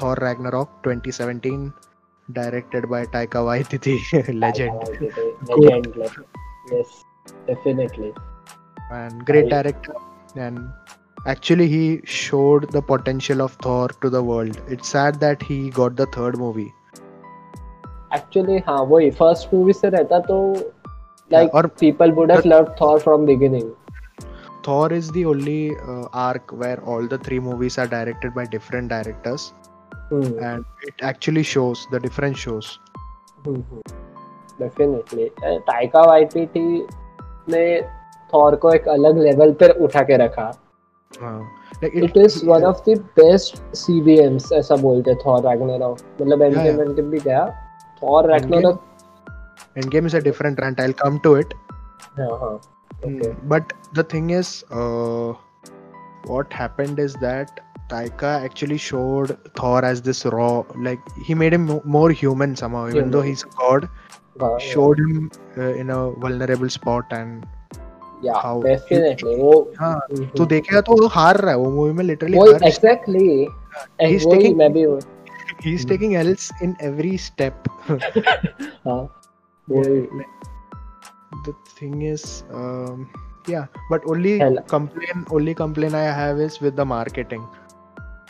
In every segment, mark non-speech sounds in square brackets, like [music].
Thor Ragnarok 2017 directed by Taika Waititi [laughs] legend legend yes definitely and great director and actually he showed the potential of Thor to the world it's sad that he got the third movie actually हाँ वही first movie से रहता तो like और people would have loved Thor from beginning Thor is the only uh, arc where all the three movies are directed by different directors And it actually shows the different shows mm-hmm. Definitely Taika Waititi ने Thor को एक अलग level पर उठा के रखा uh, like it is one of the best CBMs ऐसा बोलते थॉर रैग्नारॉक मतलब Yeah, yeah. एंड भी गया Thor Ragnarok Endgame is a different rant I'll come to it हाँ हाँ Mm, But the thing is, uh, what happened is that Taika actually showed Thor as this raw, like he made him mo- more human somehow, even though Human. he's a god. हाँ Showed him uh, in a vulnerable spot and yeah how definitely वो हाँ हम्म, तो देखेगा तो वो हार रहा है वो मूवी में लिटरली वो एग्जैक्टली He's वही taking- मैं भी वो ही is taking else in every step [laughs] हाँ वही the thing is um, yeah but only Hell. complain only complain i have is with the marketing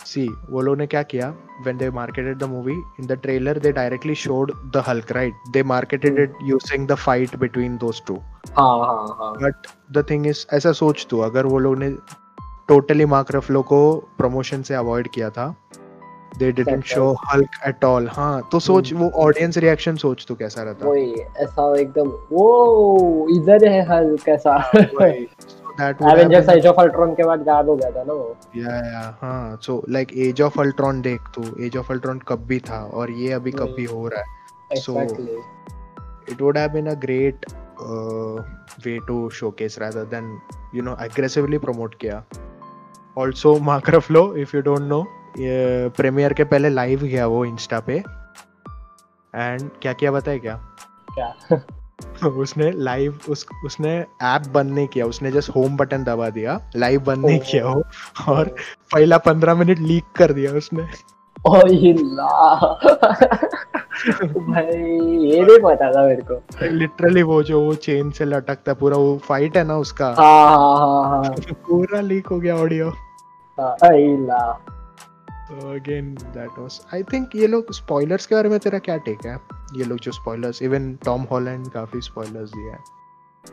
सी वो लोगों ने क्या किया? When they marketed the movie in the trailer they directly showed the Hulk right they marketed it using the fight between those two but the thing is ऐसा सोच तू अगर वो लोग ने टोटली मार्क रफलो को प्रमोशन से अवॉइड किया था they didn't show Hulk at all हाँ तो hmm. सोच वो ऑडियंस रिएक्शन सोच तू कैसा रहता? वही ऐसा एकदम वो इधर है हल्क कैसा that would Avengers age of Ultron के बाद गायब हो गया था ना या या हाँ so like age of Ultron देख तू। एज ऑफ़ अल्ट्रॉन कब भी था और ये अभी कब भी हम्म। हो रहा है। So it would have been a great way to showcase rather than you know aggressively promote किया। Also Mark Ruffalo if you don't know premiere के पहले लाइव गया वो इंस्टा पे। एंड क्या क्या बताए क्या? क्या? [laughs] उसने लाइव उस उसने ऐप बंद नहीं किया उसने जस्ट होम बटन दबा दिया लाइव बंद नहीं किया वो और पहला पंद्रह मिनट लीक कर दिया उसने। भाई ये नहीं पता था मेरे को। लिटरली वो जो वो चेन से लटकता पूरा वो फाइट है ना उसका। हाँ हाँ हाँ हाँ। पूरा लीक हो गया ऑडियो हाँ तो again that was I think ये लोग स्पॉयलर्स के बारे में तेरा क्या टेक है? ये लोग जो स्पॉयलर्स इवन टॉम हॉलैंड काफ़ी स्पॉयलर्स दिया है।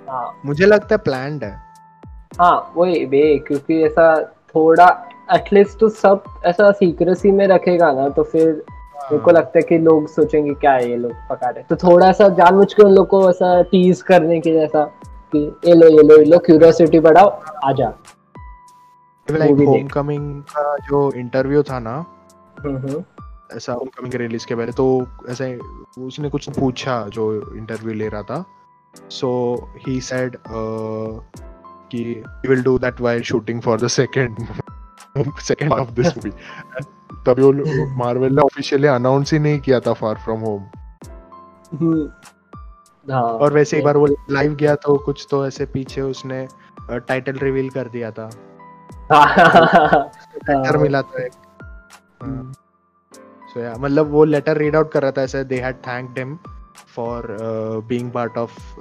हाँ। मुझे लगता है प्लान्ड है। हाँ वही बे क्योंकि ऐसा थोड़ा एटलीस्ट तो सब ऐसा सीक्रेसी में रखेगा ना तो फिर मेरे को लगता है कि लोग सोचेंगे क्या है ये लोग पका रहे तो थोड़ा सा जानबूझ के उन लोग को ऐसा टीज करने के जैसा कि ये लो ये लो ये लो क्यूरियोसिटी बढ़ाओ आजा लाइक होमकमिंग का जो इंटरव्यू था ना हम्म, हम्म। ऐसा होमकमिंग रिलीज़ के पहले तो ऐसे उसने कुछ पूछा जो इंटरव्यू ले रहा था। सो ही सेड कि he will do that while shooting for the second [laughs] second of this movie. [laughs] तभी वो मार्वल ने ऑफिशियली अनाउंस ही नहीं किया था फार फ्रॉम होम हम्म। हाँ और वैसे एक बार वो लाइव गया तो कुछ तो ऐसे पीछे उसने टाइटल रिवील कर दिया था। [laughs] हाँ। मिला था एक। सो या मतलब वो लेटर रीड आउट कर रहा था ऐसे they had thanked him for being part of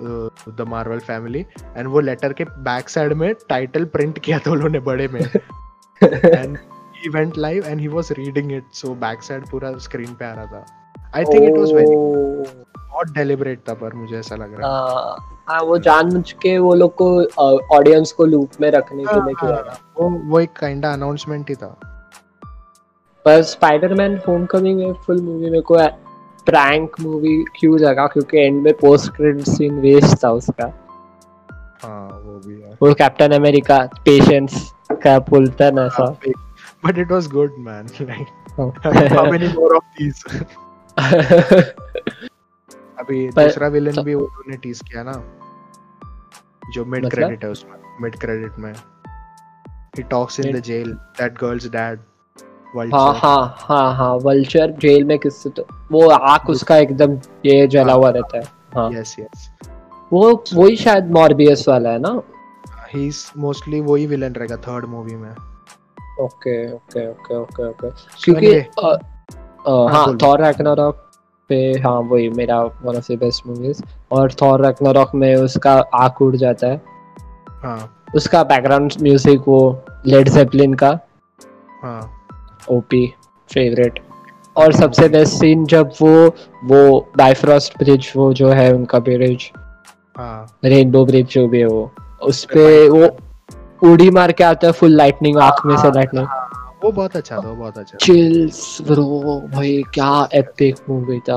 the Marvel family and वो लेटर के बैक साइड में टाइटल प्रिंट किया था उन्होंने बड़े में. [laughs] And he went live and he was reading it. So back side पूरा स्क्रीन पे आ रहा था. I think it was very. बहुत डेलिबरेट था पर मुझे ऐसा लग रहा है. हाँ हाँ, वो जानबूझ के वो लोग को ऑडियंस को लूप में रखने के लिए किया था। वो वो एक काइंडा अनाउंसमेंट ही था. पर स्पाइडरमैन होमकमिंग में फुल मूवी में को प्रैंक मूवी क्यों लगा? क्योंकि एंड में पोस्ट क्रेडिट सीन वेस्ट था उसका। हाँ वो भी है। वो कैप्टन अमेरिका पेशेंस का बोलता ना ऐसा but it was good man [laughs] like हाँ। [laughs] how many more of these? [laughs] अभी दूसरा विलन तो- भी लोगों टीज किया ना। जो मिड मतलब? क्रेडिट है उसमें मिड क्रेडिट में। He talks in the jail that girl's dad हाँ हाँ हाँ हाँ वल्चर जेल में किससे तो वो आँख उसका एकदम ये जला हुआ रहता है। हाँ। Yes yes वो वही शायद मॉर्बियस वाला है ना? He's mostly वही विलन रहेगा थर्ड मूवी में। Okay okay okay okay okay. क्योंकि. हाँ हाँ, थॉर रैग्नारॉक पे हाँ वही मेरा one of the best movies और थॉर रैग्नारॉक में उसका आँख उड़ जाता है। हाँ। उसका बैकग्राउंड म्यूज़िक वो लेड जेपलिन का। हाँ। ओपी फेवरेट और सबसे बेस्ट सीन जब वो वो बाइफ्रॉस्ट ब्रिज वो जो है उनका ब्रिज हाँ। रेनबो ब्रिज जो भी है वो। उस पे वो उड़ी मार के आता है फुल लाइटनिंग आँख में से लाइटनिंग हाँ, वो बहुत अच्छा था वो बहुत अच्छा चिल्स ब्रो भाई क्या एपिक मूवी था।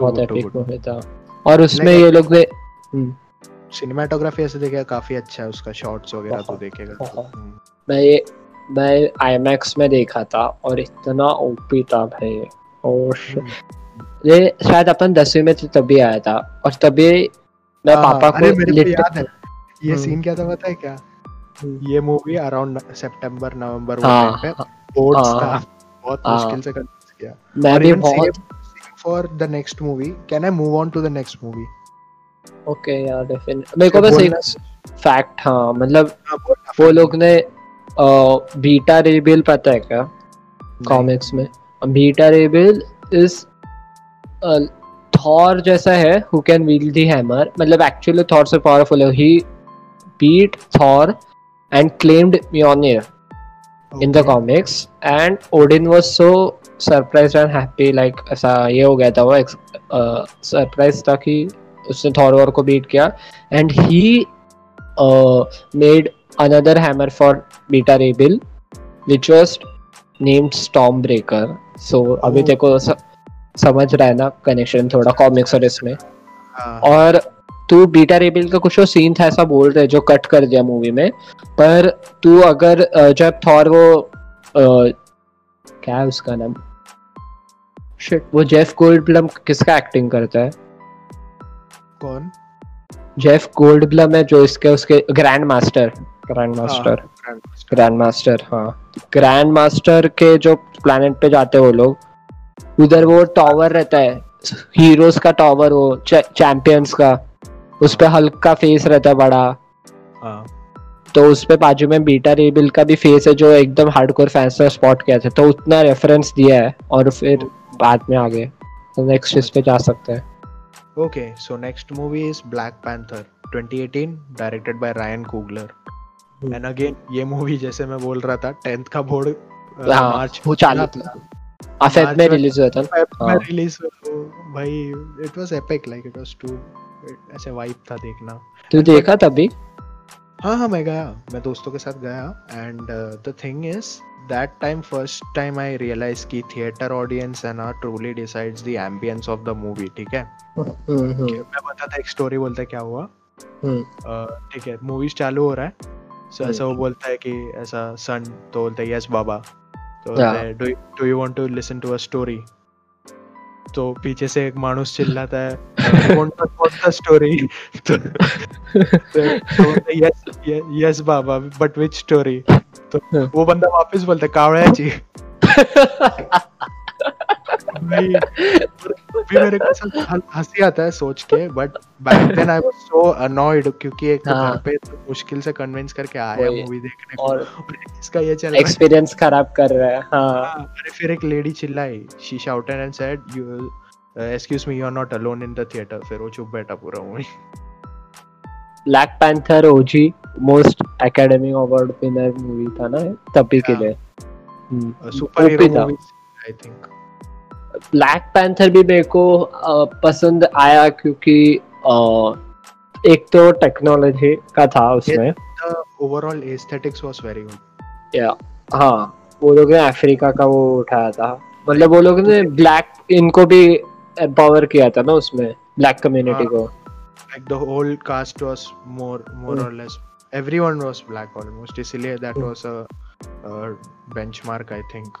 बहुत एपिक मूवी था। और उसमें ये लोग ने हम्म, सिनेमाटोग्राफी ऐसे देखेगा काफ़ी अच्छा है उसका शॉट्स वगैरह तो देखेगा हम्म, मैं ये मैं आईमैक्स में देखा था और इतना ओपी था भाई और हम्म। ये शायद अपन दसवीं में तभी आया था। और तभी मैं हाँ, पापा को मेरे याद है। ये हम्म। सीन क्या था पता है क्या? हम्म। ये मूवी अराउंड सितंबर नवंबर वो टाइम पे बोर्ड्स हाँ, था बहुत हाँ। मुश्किल से कन्विंस किया। मैं भी बहुत for the next movie. Can I move on to the next movie? Okay यार डेफिनेट मेरे को बस एक फैक्ट हाँ मतलब वो लोग ने बीटा रेबिल पता है क्या? कॉमिक्स में। बीटा रेबिल इज़ थॉर जैसा है who can wield the hammer मतलब एक्चुअली थॉर से पावरफुल है। He beat Thor and claimed in the Okay. comics. And Odin was so surprised and happy like ऐसा ये हो गया था वो सरप्राइज़ था कि उसने थॉर वॉर को बीट किया। And he made hammer for Beta Ray Bill which was named Stormbreaker so अभी Oh. देखो स, समझ रहा है ना कनेक्शन थोड़ा कॉमिक्स और इसमें। हाँ, और तू बीटा रेबिल का कुछ सीन था ऐसा बोल रहे जो कट कर दिया मूवी में। पर तू अगर जब थॉर वो अ, क्या है उसका नाम? शिट वो जेफ गोल्डब्लम किसका एक्टिंग करता है? कौन? जेफ गोल्डब्लम है जो इसके उसके ग्रैंड मास्टर ग्रैंड मास्टर हाँ, ग्रैंड मास्टर हाँ। ग्रैंड मास्टर के जो प्लेनेट पे जाते हैं वो लोग उधर वो टावर रहता है। हीरोज का टावर वो चैंपियंस का। उस पे हल्क का फेस रहता है बड़ा। हाँ। तो उस पे बाजू में बीटा रेबिल का भी फेस है जो एकदम हार्डकोर फैंस ने स्पॉट किया था। तो उतना रेफरेंस दिया है और फिर बाद में आ गए तो नेक्स्ट इस पे जा सकते हैं। Okay, so next movie is Black Panther 2018 directed by Ryan Coogler. Hmm. And again ये मूवी जैसे मैं बोल रहा था 10th का बोर्ड हाँ, मार्च वो चालू था। अफेद में रिलीज़ हुआ था? में हाँ। रिलीज़ भाई it was epic like it was too ऐसे वाइब था देखना। तू देखा तभी हाँ हाँ मैं गया। मैं दोस्तों के साथ गया। And the thing is that time first time I realise कि थिएटर ऑडियंस है ना truly decides the ambience of the movie ठीक है? हम्म, हम्म, मैं बताता एक स्टोरी बोलता क्या हुआ? हम्म, ठीक है मूवीज़ चालू हो रहा है। सो ऐसा वो बोलता है कि ऐसा सन तो बोलता है यस बाबा। तो. है। Do you want to listen to a story तो पीछे से एक मानुस चिल्लाता है वांट व्हाट द स्टोरी तो यस यस बाबा बट व्हिच स्टोरी तो हाँ. वो बंदा वापस बोलता है कावड़्याची [laughs] भाई भी मेरे को हँसी आता है सोच के but back then I was so annoyed क्योंकि एक तो हाँ. घर पे तो मुश्किल से कन्विंस करके आया मूवी देखने को। और इसका ये चल एक्सपीरियंस खराब कर रहा है हाँ। हाँ, अरे फिर एक लेडी चिल्लाई। She shouted and said you excuse me you are not alone in the theatre फिर वो चुप बैठा पूरा movie Black Panther OG most Academy award winner movie था ना तभी के. लिए। Superhero. Movies I think Black Panther भी मेरे को पसंद आया क्योंकि एक तो टेक्नोलॉजी का था उसमें। Overall aesthetics was very good या हाँ वो लोग ने अफ्रीका का वो उठाया था। मतलब वो लोग ने ब्लैक इनको भी एम्पावर किया था ना उसमें ब्लैक कम्युनिटी हाँ. को। Like the whole cast was more more Hmm. or less everyone was black almost इसलिए that was a, a benchmark I think.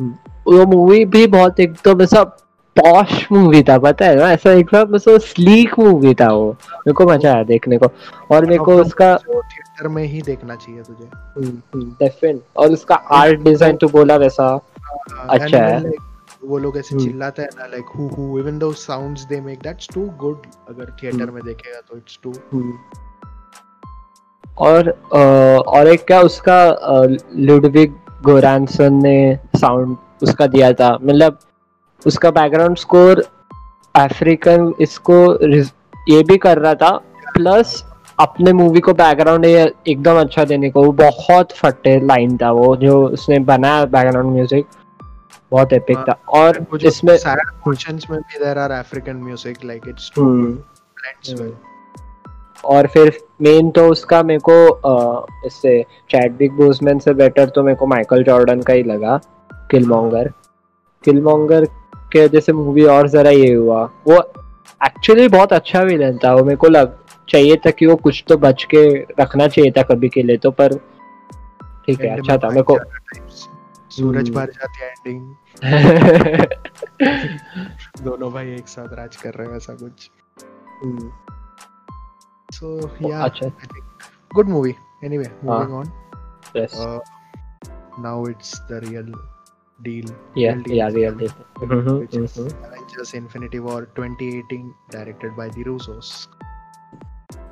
वो मूवी भी बहुत एकदम ऐसा पॉश मूवी था पता है ना? ऐसा एकदम ऐसा स्लीक मूवी था वो। मेरे को मज़ा आया देखने को। और मेरे को उसका थिएटर में ही देखना चाहिए तुझे। डेफिनेट और उसका आर्ट डिज़ाइन तो बोला वैसा। अच्छा है। वो लोग ऐसे चिल्लाते हैं ना लाइक हु who even though sounds they make that's too good अगर थिएटर में देखेगा तो इट्स टू और और एक क्या उसका लुडविग गोरानसन ने साउंड उसका दिया था। मतलब उसका बैकग्राउंड स्कोर अफ्रीकन इसको ये भी कर रहा था प्लस अपने मूवी को बैकग्राउंड एकदम अच्छा देने को वो बहुत फटे लाइन था वो जो उसने बनाया बैकग्राउंड म्यूज़िक बहुत एपिक हाँ, था और इसमें में भी there are African music like it's too blends well और फिर मेन तो उसका मेरे को इससे चैडविक बोसमैन से बेटर तो मेरे को माइकल जॉर्डन का ही लगा किलमोंगर किलमोंगर के जैसे मूवी और जरा ये हुआ। वो एक्चुअली बहुत अच्छा विलन था वो मेरे को लग चाहिए था कि वो कुछ तो बच के रखना चाहिए था कभी के लिए तो पर ठीक है अच्छा था मेरे को। सूरज भर जाती है एंडिंग [laughs] दोनों भाई एक साथ राज कर रहे हैं ऐसा कुछ। सो या अच्छा good movie anyway moving on yes now it's the real deal yeah real deal. yeah real deal mm-hmm, which mm-hmm. is avengers infinity war 2018 directed by the russos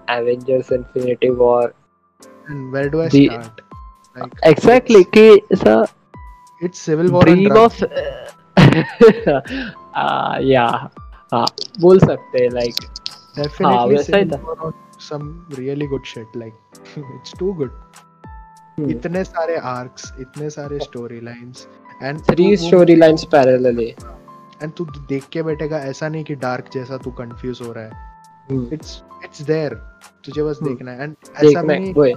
avengers infinity war and where do i the, start like exactly कि ऐसा it's civil war dream of uh, yeah [laughs] हाँ बोल सकते हैं like definitely हाँ, वैसा ही था some really good shit like [laughs] it's too good. Hmm. इतने सारे आर्क्स इतने सारे story lines and three story lines parallelly and तू देख के बैठेगा ऐसा नहीं कि डार्क जैसा तू कंफ्यूज हो रहा है। इट्स इट्स देयर तुझे बस hmm. देखना है। एंड ऐसा भी नहीं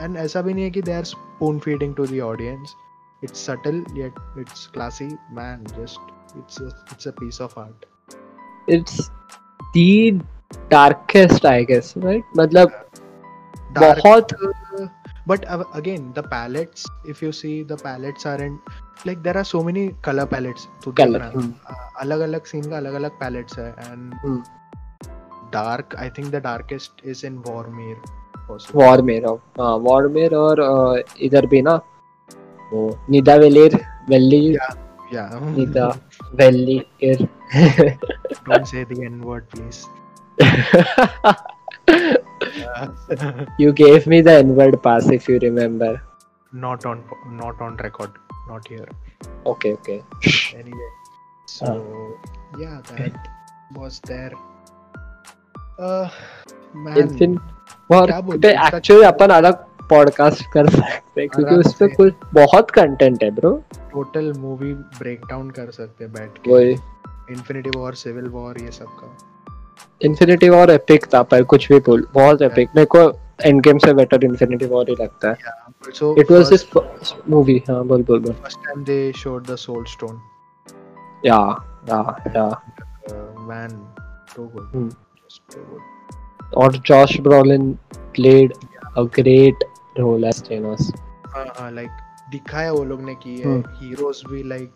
एंड ऐसा भी नहीं है कि they are spoon feeding to the audience it's subtle yet it's classy man just it's a, it's a piece of art it's the darkest i guess right matlab bahut but uh, again the palettes if you see the palettes aren't like there are so many color palettes to color अलग अलग scene का अलग अलग palettes है and dark I think the darkest is in warmer warmer हाँ warmer और इधर भी ना वो Velir, Velli. Yeah, yeah. Nida Velir. Don't say the N word, please. You gave me the N word pass if you remember. Not on, not on record. Not here. Okay, okay. Anyway, so uh. yeah, that was there. Uh, man. Infin- और actually अपन अलग podcast कर सकते हैं क्योंकि उस पे कुछ बहुत कंटेंट है bro total movie break down कर सकते हैं बैठ के वही इन्फिनिटी वॉर सिविल वॉर ये सब का इन्फिनिटी वॉर एपिक था पर कुछ भी बोल बहुत एपिक मेरे को एंड गेम से बेटर इन्फिनिटी वॉर ही लगता है। So it was his movie हाँ बोल बोल बोल। First time they showed the soul stone या या या मैन सो गुड और Josh Brolin played a great role as Thanos हाँ हाँ लाइक दिखाया वो लोग ने कि हीरोज भी लाइक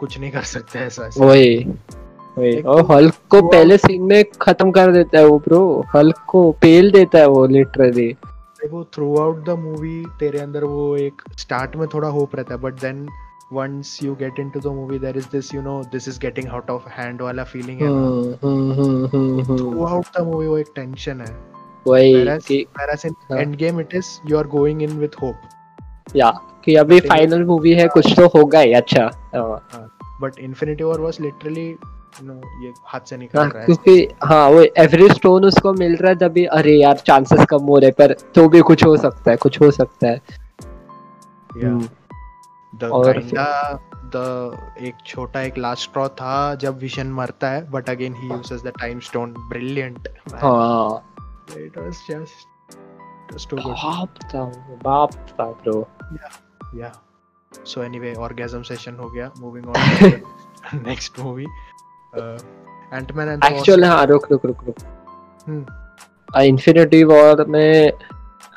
कुछ नहीं कर सकते ऐसा। वही। और हल्क को पहले सीन में खत्म कर देता है वो ब्रो हल्क को पेल देता है वो लिटरली देखो थ्रू आउट द मूवी तेरे अंदर वो एक स्टार्ट में थोड़ा होप रहता है but then once you get into the movie there is this you know this is getting out of hand वाला फीलिंग है थ्रू आउट द मूवी वो एक टेंशन है। कि अभी फाइनल मूवी है कुछ तो होगा ही अच्छा। But Infinity War was literally no ये हाथ से निकल रहा है क्योंकि हाँ वो उसको मिल रहा है तभी अरे यार चांसेस कम हो रहे पर तो भी कुछ हो सकता है कुछ हो सकता है द काइंडा द एक छोटा एक लास्ट स्ट्रॉ था जब मरता है but again he uses the time stone brilliant हाँ It was just just too good. बाप था बाप था bro. Yeah, yeah. So anyway, orgasm session हो गया. Moving on [laughs] to next Uh, Ant-Man and हाँ रुक रुक रुक रुक. Hmm. इन्फिनिटी वॉर में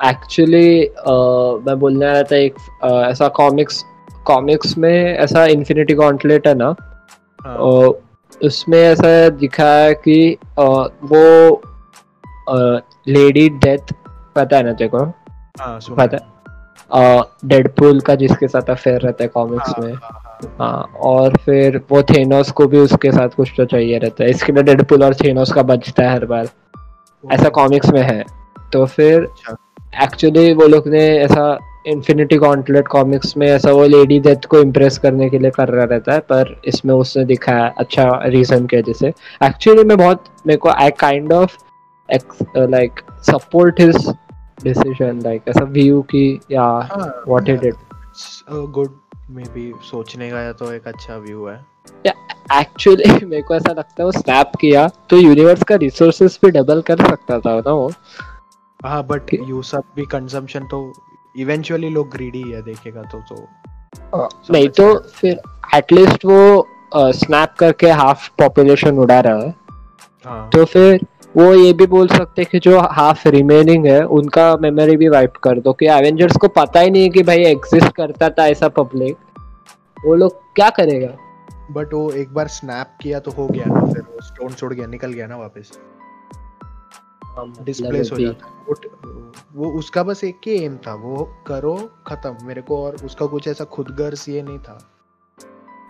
एक्चुअली uh, मैं बोलने आया था एक uh, ऐसा कॉमिक्स कॉमिक्स में ऐसा इन्फिनिटी गॉन्टलेट है ना? और उसमें ऐसा दिखा है कि अ, वो लेडी डेथ पता है ना तेरे को? हाँ, पता है? डेडपूल का जिसके साथ अफेयर रहता है कॉमिक्स हाँ, में। हाँ, हाँ, हाँ और फिर वो थेनोस को भी उसके साथ कुछ तो चाहिए रहता है। इसके लिए डेडपूल और थेनोस का बचता है हर बार। ऐसा कॉमिक्स में है। तो फिर अच्छा। एक्चुअली वो लोग ने ऐसा इन्फिनिटी कॉन्टलेट कॉमिक्स में ऐसा वो लेडी डेथ को इम्प्रेस करने के लिए कर रहा रहता है पर इसमें उसने दिखाया अच्छा रीजन के वजह से। एक्चुअली मैं बहुत मेरे को I kind of like support his decision like ऐसा व्यू की या हाँ, what he did good maybe सोचने का या तो एक अच्छा व्यू है। या एक्चुअली [laughs] मेरे को ऐसा लगता है वो स्नैप किया तो यूनिवर्स का रिसोर्सेस भी डबल कर सकता था ना वो। हाँ बट यू सब भी कंजम्पशन तो इवेंचुअली लोग ग्रीडी है देखेगा तो तो आ, नहीं तो फिर एटलीस्ट वो स्नैप करके हाफ़ पॉपुलेशन उड़ा रहा है। हाँ। तो फिर वो ये भी बोल सकते हैं कि जो हाफ़ रिमेनिंग है उनका मेमोरी भी वाइप कर दो कि एवेंजर्स को पता ही नहीं है कि भाई एग्जिस्ट करता था ऐसा पब्लिक वो लोग क्या करेगा? बट वो एक बार स्नैप किया तो हो गया ना फिर वो स्टोन छोड़ गया निकल गया ना वापस। डिस्प्लेस हो जाता वो, वो उसका बस एक ही एम था वो करो खत्म। मेरे को और उसका कुछ ऐसा खुदगर्ज ये नहीं था।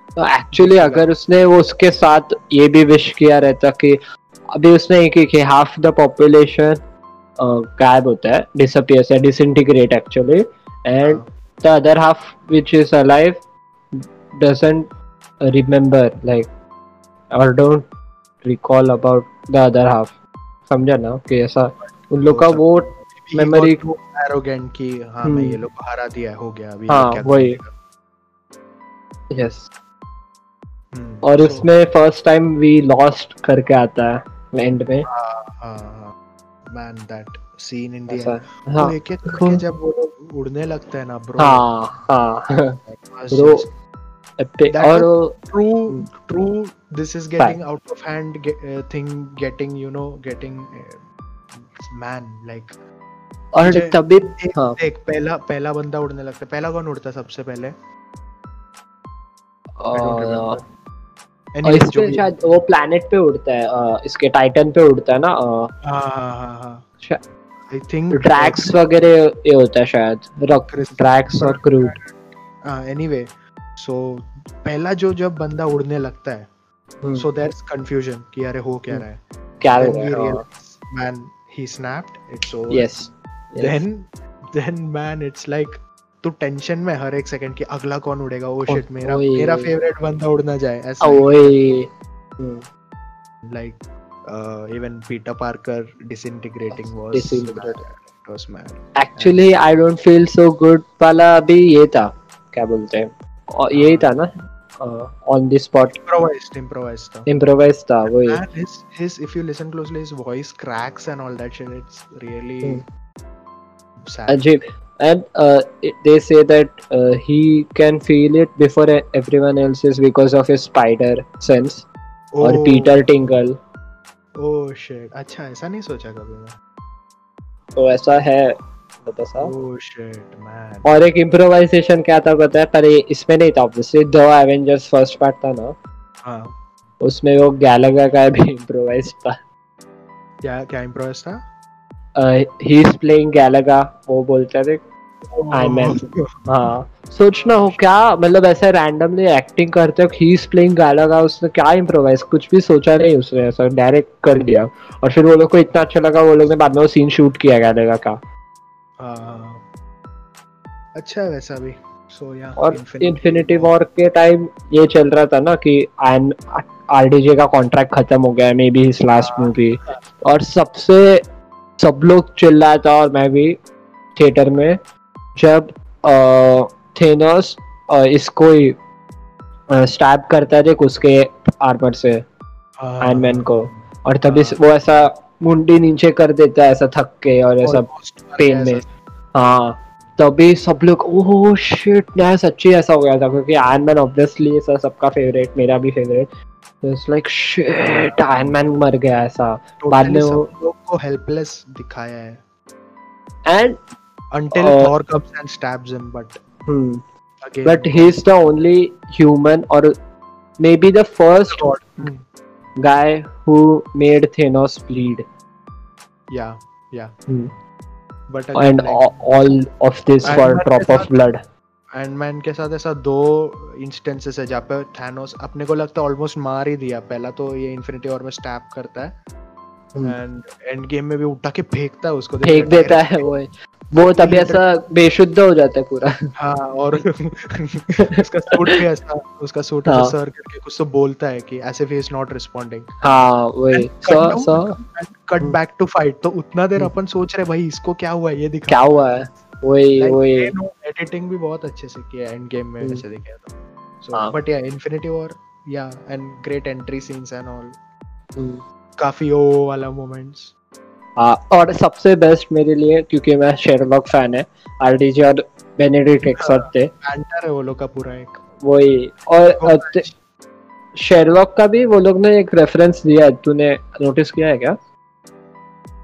तो एक्चुअली अगर उसने वो उसके साथ ये भी विश किया रहता कि अभी उसमें एक एक हाफ़ द पॉपुलेशन गायब होता है डिसअपियर्स है disintegrate actually and the other half which is alive doesn't remember like or don't recall about the other half. समझा ना कि ऐसा उन लोग का वो memory- एरोगेंट कि हाँ मैं हम्म। ये लोग को हरा दिया हो गया अभी हाँ, वही। यस हम्म, और so, उसमें फ़र्स्ट टाइम वी लॉस्ट करके आता है। एंड में man that scene in the एक एक करके जब वो उड़ने लगता है ना ब्रो हाँ ब्रो और true true this is getting out of hand thing getting you know getting man like और तभी एक पहला पहला बंदा उड़ने लगता है। पहला कौन उड़ता सबसे पहले? और शायद वो प्लैनेट पे उड़ता है इसके टाइटन पे उड़ता है ना हाँ हाँ हाँ हाँ। आई थिंक ड्रैक्स वगैरह ये होता है शायद ड्रैक्स और क्रूड एनीवे सो पहला जो जब बंदा उड़ने लगता है। सो दैट्स कंफ्यूजन कि अरे हो क्या हम्म। रहा है। क्या हो रहा है man he snapped it's over. Yes then then man it's like तू टेंशन में हर एक सेकंड कि अगला कौन उड़ेगा ओ- शिट मेरा मेरा फेवरेट बंदा उड़ना जाए ऐसा ओए हम्म, uh, Peter Parker disintegrating was Disintegrating. mad. It was mad. Actually I don't feel so good वाला अभी ये था क्या बोलते हैं और यही था ना on the spot Improvised, improvised. था. इम्प्रोवाइज था And his his if you listen closely, his voice cracks and all that shit. It's really sad. अजीब and uh, it, they say that uh, he can feel it before e- everyone else is because of his spider sense Oh, Peter tingle Oh shit. अच्छा ऐसा नहीं सोचा कभी मैं. तो ऐसा है बता सा Oh shit, man. और एक इम्प्रोवाइजेशन क्या था पता है पर ये इसमें नहीं था obviously the Avengers first part था ना हाँ. उसमें वो गैलागा का भी इम्प्रोवाइज था क्या क्या improvise था? ही इज़ प्लेइंग गैलागा वो बोलता है Iron Man. [laughs] हाँ सोचना हो क्या मतलब ऐसे रैंडमली एक्टिंग करते हो ही इज़ प्लेइंग गैलागा उसने क्या इम्प्रोवाइज कुछ भी सोचा नहीं उसने ऐसा डायरेक्ट कर दिया और फिर वो लोग को इतना अच्छा लगा वो लोग ने बाद में वो सीन शूट किया गैलागा का हाँ. अच्छा है वैसा भी. So yeah. और इन्फिनिटी वॉर के टाइम ये चल रहा था ना कि आयन आरडीजे का कॉन्ट्रैक्ट खत्म हो गया may be his last movie और सबसे सब लोग चिल्लाया था और मैं भी थिएटर में जब थेनोस इसको ही स्टैब करता है देख उसके आर्मर से हाँ, आयरन मैन को। और तभी हाँ। वो ऐसा मुंडी नीचे कर देता है ऐसा थक के और ऐसा पेन में। हाँ तभी सब लोग ओह शिट ना सच्ची ऐसा हो गया था क्योंकि आयरन मैन ऑब्वियसली ऐसा सबका फेवरेट मेरा भी favourite it's like shit Iron Man मर गया ऐसा। बाद में वो- लोग को हेल्पलेस दिखाया है। And until Uh, Thor comes and stabs him but hmm. again but he's the only human or maybe the first God. Hmm. guy who made Thanos bleed. yeah yeah Hmm. but again, And all, all of this And for a drop of blood. Ant Man के साथ ऐसा दो instances है जहाँ पे Thanos अपने को लगता है ऑलमोस्ट मार ही दिया पहला तो ये इन्फिनिटी वॉर में स्टैप करता है हम्म। एंड एंड गेम में भी उठा के फेंकता है उसको फेंक देता है वो वो तभी ऐसा बेशुद्ध हो जाता है पूरा। हाँ और [laughs] उसका सूट भी ऐसा उसका सूट हाँ। सर करके कुछ तो बोलता है कि ही इज़ नॉट रिस्पोंडिंग हाँ वही। So so cut back to fight तो उतना देर अपन सोच रहे भाई इसको क्या हुआ ये दिखा। क्या हुआ है? वही वही। एडिटिंग भी बहुत अच्छे से किया एंड गेम में हम्म। वैसे दिखाया तो। सो। बट या इन्फिनिटी वॉर या and great entry scenes and all hmm. काफ़ी ओ वाला मोमेंट्स हाँ और सबसे बेस्ट मेरे लिए क्योंकि मैं शेरलॉक फ़ैन है आरडीजे और बेनेडिक्ट एक्सपर्ट थे। बैंटर है वो लोग का पूरा एक। वही और शेरलॉक का भी वो लोग ने एक रेफरेंस दिया है तूने नोटिस किया है क्या?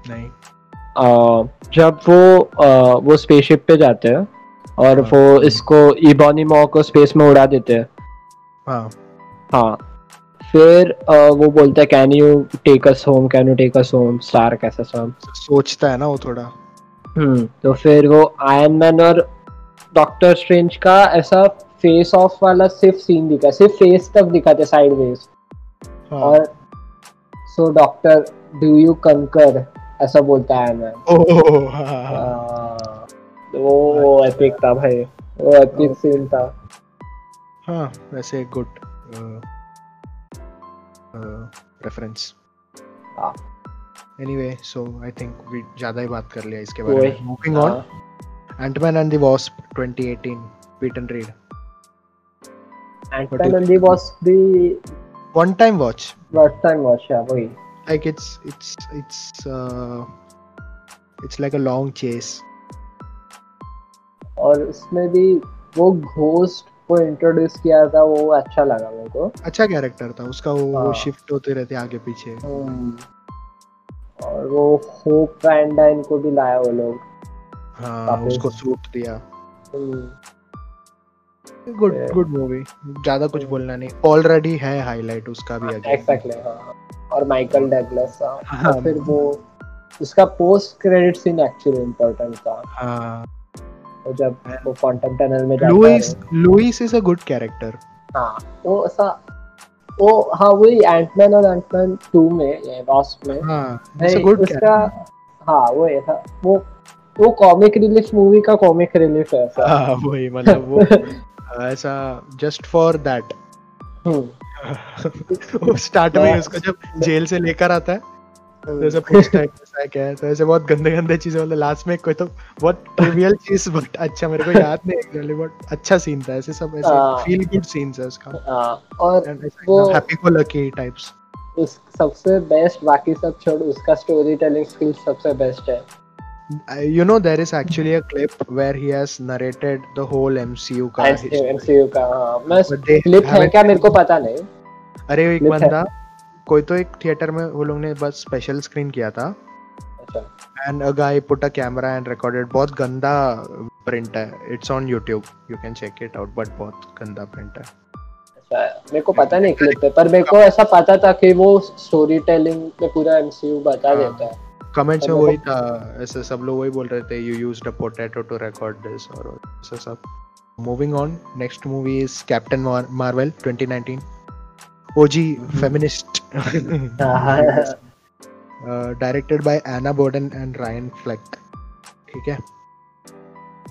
नहीं। अ, जब वो अ, वो स्पेसशिप पे जाते हैं और हाँ। वो इसको इबोनी मॉ को स्पेस में उड़ा देते हैं। हाँ। हाँ फिर वो बोलता है can you take us home can you take us home star कैसा सब सोचता है ना वो थोड़ा। हम्म तो फिर वो आयरन मैन और डॉक्टर स्ट्रेंज का ऐसा फेस ऑफ़ वाला सिर्फ़ सीन दिखा सिर्फ़ फेस तक दिखाते साइड वेज हाँ। और सो डॉक्टर डू यू कंकर ऐसा बोलता है आयरन मैन ओह हाँ, हाँ, हाँ। हाँ, वो एपिक था भाई वो एपिक सीन था। हाँ वैसे good reference. Anyway so I think we ज़्यादा ही बात कर लिया इसके बारे में। Moving on. Ant Man and the Wasp 2018 Pete and Reed Ant-Man and the Wasp भी one time watch first time watch है वही। Like it's it's it's uh it's like a long chase. और उसमें भी वो घोस्ट को introduce किया था वो अच्छा लगा मेरे को। अच्छा कैरेक्टर था उसका वो, वो हाँ। शिफ्ट होते रहते आगे पीछे। हम्म। और वो होप वैन डाइन को भी लाया वो लोग। हाँ उसको सूट दिया। गुड गुड मूवी ज़्यादा कुछ हम्म। बोलना नहीं। ऑलरेडी है हाईलाइट उसका भी आगे। exactly, हाँ। और माइकल डगलस था हाँ। फिर वो उसका post credit scene actually important था। हाँ। वो जब वो क्वांटम टनल में है। Luis is a good character हाँ वो ऐसा वो हाँ वही एंटमैन और एंटमैन टू में ये वास्प में हाँ इट्स अ गुड उसका हाँ वो ऐसा वो वो कॉमिक रिलीफ मूवी का कॉमिक रिलीफ है ऐसा। हाँ वही मतलब वो [laughs] ऐसा just for that hmm, [laughs] start में उसको जब [laughs] जेल से लेकर आता है जैसे पूछता है कैसा है क्या है? तो ऐसे बहुत गंदे गंदे चीज़ें मतलब लास्ट में कोई तो बहुत ट्रिवियल चीज़ बट अच्छा मेरे को याद नहीं एक्चुअली बट अच्छा सीन था ऐसे सब ऐसे। फील गुड सीन्स है उसका। हाँ, और वो- हैप्पी गो लकी टाइप्स उस सबसे बेस्ट बाकी सब छोड़ उसका स्टोरी टेलिंग स्किल्स सबसे बेस्ट है। You know there is actually a clip where he has narrated the whole MCU का. एमसीयू का हाँ। मैं क्लिप है क्या मेरे को पता नहीं। अरे एक बंदा कोई तो एक थिएटर में वो लोग ने बस स्पेशल स्क्रीन किया था। And a guy put a camera and recorded बहुत गंदा प्रिंट है। It's on YouTube you can check it out but बहुत गंदा प्रिंट है। अच्छा मेरे को पता नहीं क्लिप पे पर मेरे को ऐसा पता था कि वो स्टोरी टेलिंग में पूरा एमसीयू बता हाँ। देता है। कमेंट्स में वही था ऐसे सब लोग वही बोल रहे थे you used a potato to record this और ऐसा सब। Moving on next movie is Captain Marvel 2019 OG feminist directed by Anna Boden and Ryan Fleck ठीक है?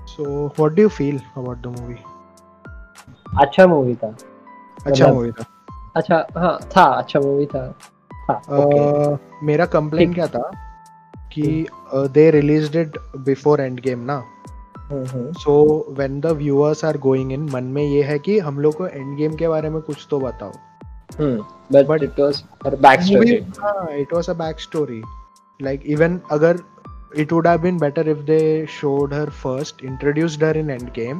So what do you feel about the movie अच्छा movie था। अच्छा मतलब- movie था। अच्छा हाँ था अच्छा मूवी था। था। ओके Uh, मेरा कंप्लेन क्या था? कि they released it before Endgame ना? So when the viewers are going in मन में ये है कि हम लोग को एंड गेम के बारे में कुछ तो बताओ। But But- but it was her back story it was a back story like even अगर it would have been better if they showed her first introduced her in endgame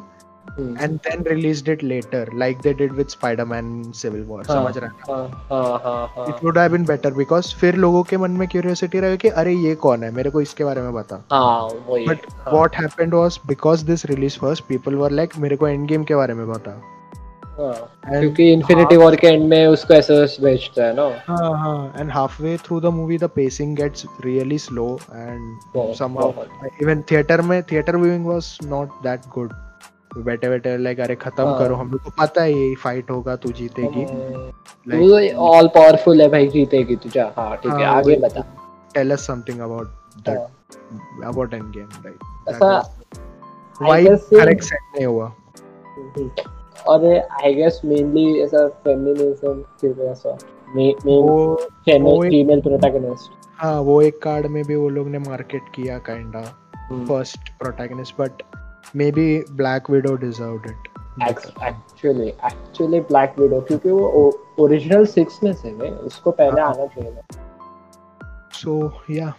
hmm, and then released it later like they did with spider-man civil war हाँ, समझ रहा है हाँ हाँ हाँ हाँ it would have been better because फिर लोगों के मन में क्यूरियोसिटी रहेगा कि अरे ये कौन है मेरे को इसके बारे में बता हाँ वही but हाँ, what happened was because this released first people were like मेरे को गेम के बारे में बता हाँ, क्योंकि इन्फिनिटी वॉर के एंड में उसको ऐसे बेचता है ना हाँ हाँ halfway through the movie the pacing gets really slow and बहुत, somehow बहुत। even theater में theater viewing was not that good बैठे बैठे लाइक अरे खत्म हाँ। करो हम लोग को पता है ये फाइट होगा तू जीतेगी तू ऑल पावरफुल है भाई जीतेगी तुझे हाँ ठीक है हाँ, आगे। बता us something about that हाँ, about endgame right That ऐसा ये- correct set नहीं हुआ और आई गेस मेनली ऐसा फेमिनिज्म के वजह से मेन वो फीमेल प्रोटैगनिस्ट हाँ वो एक कार्ड में भी वो लोग ने मार्केट किया kinda first protagonist but may be Black Widow deserved it actually actually Black Widow क्योंकि वो ओरिजिनल सिक्स में से है उसको पहले हाँ। आना चाहिए। था सो या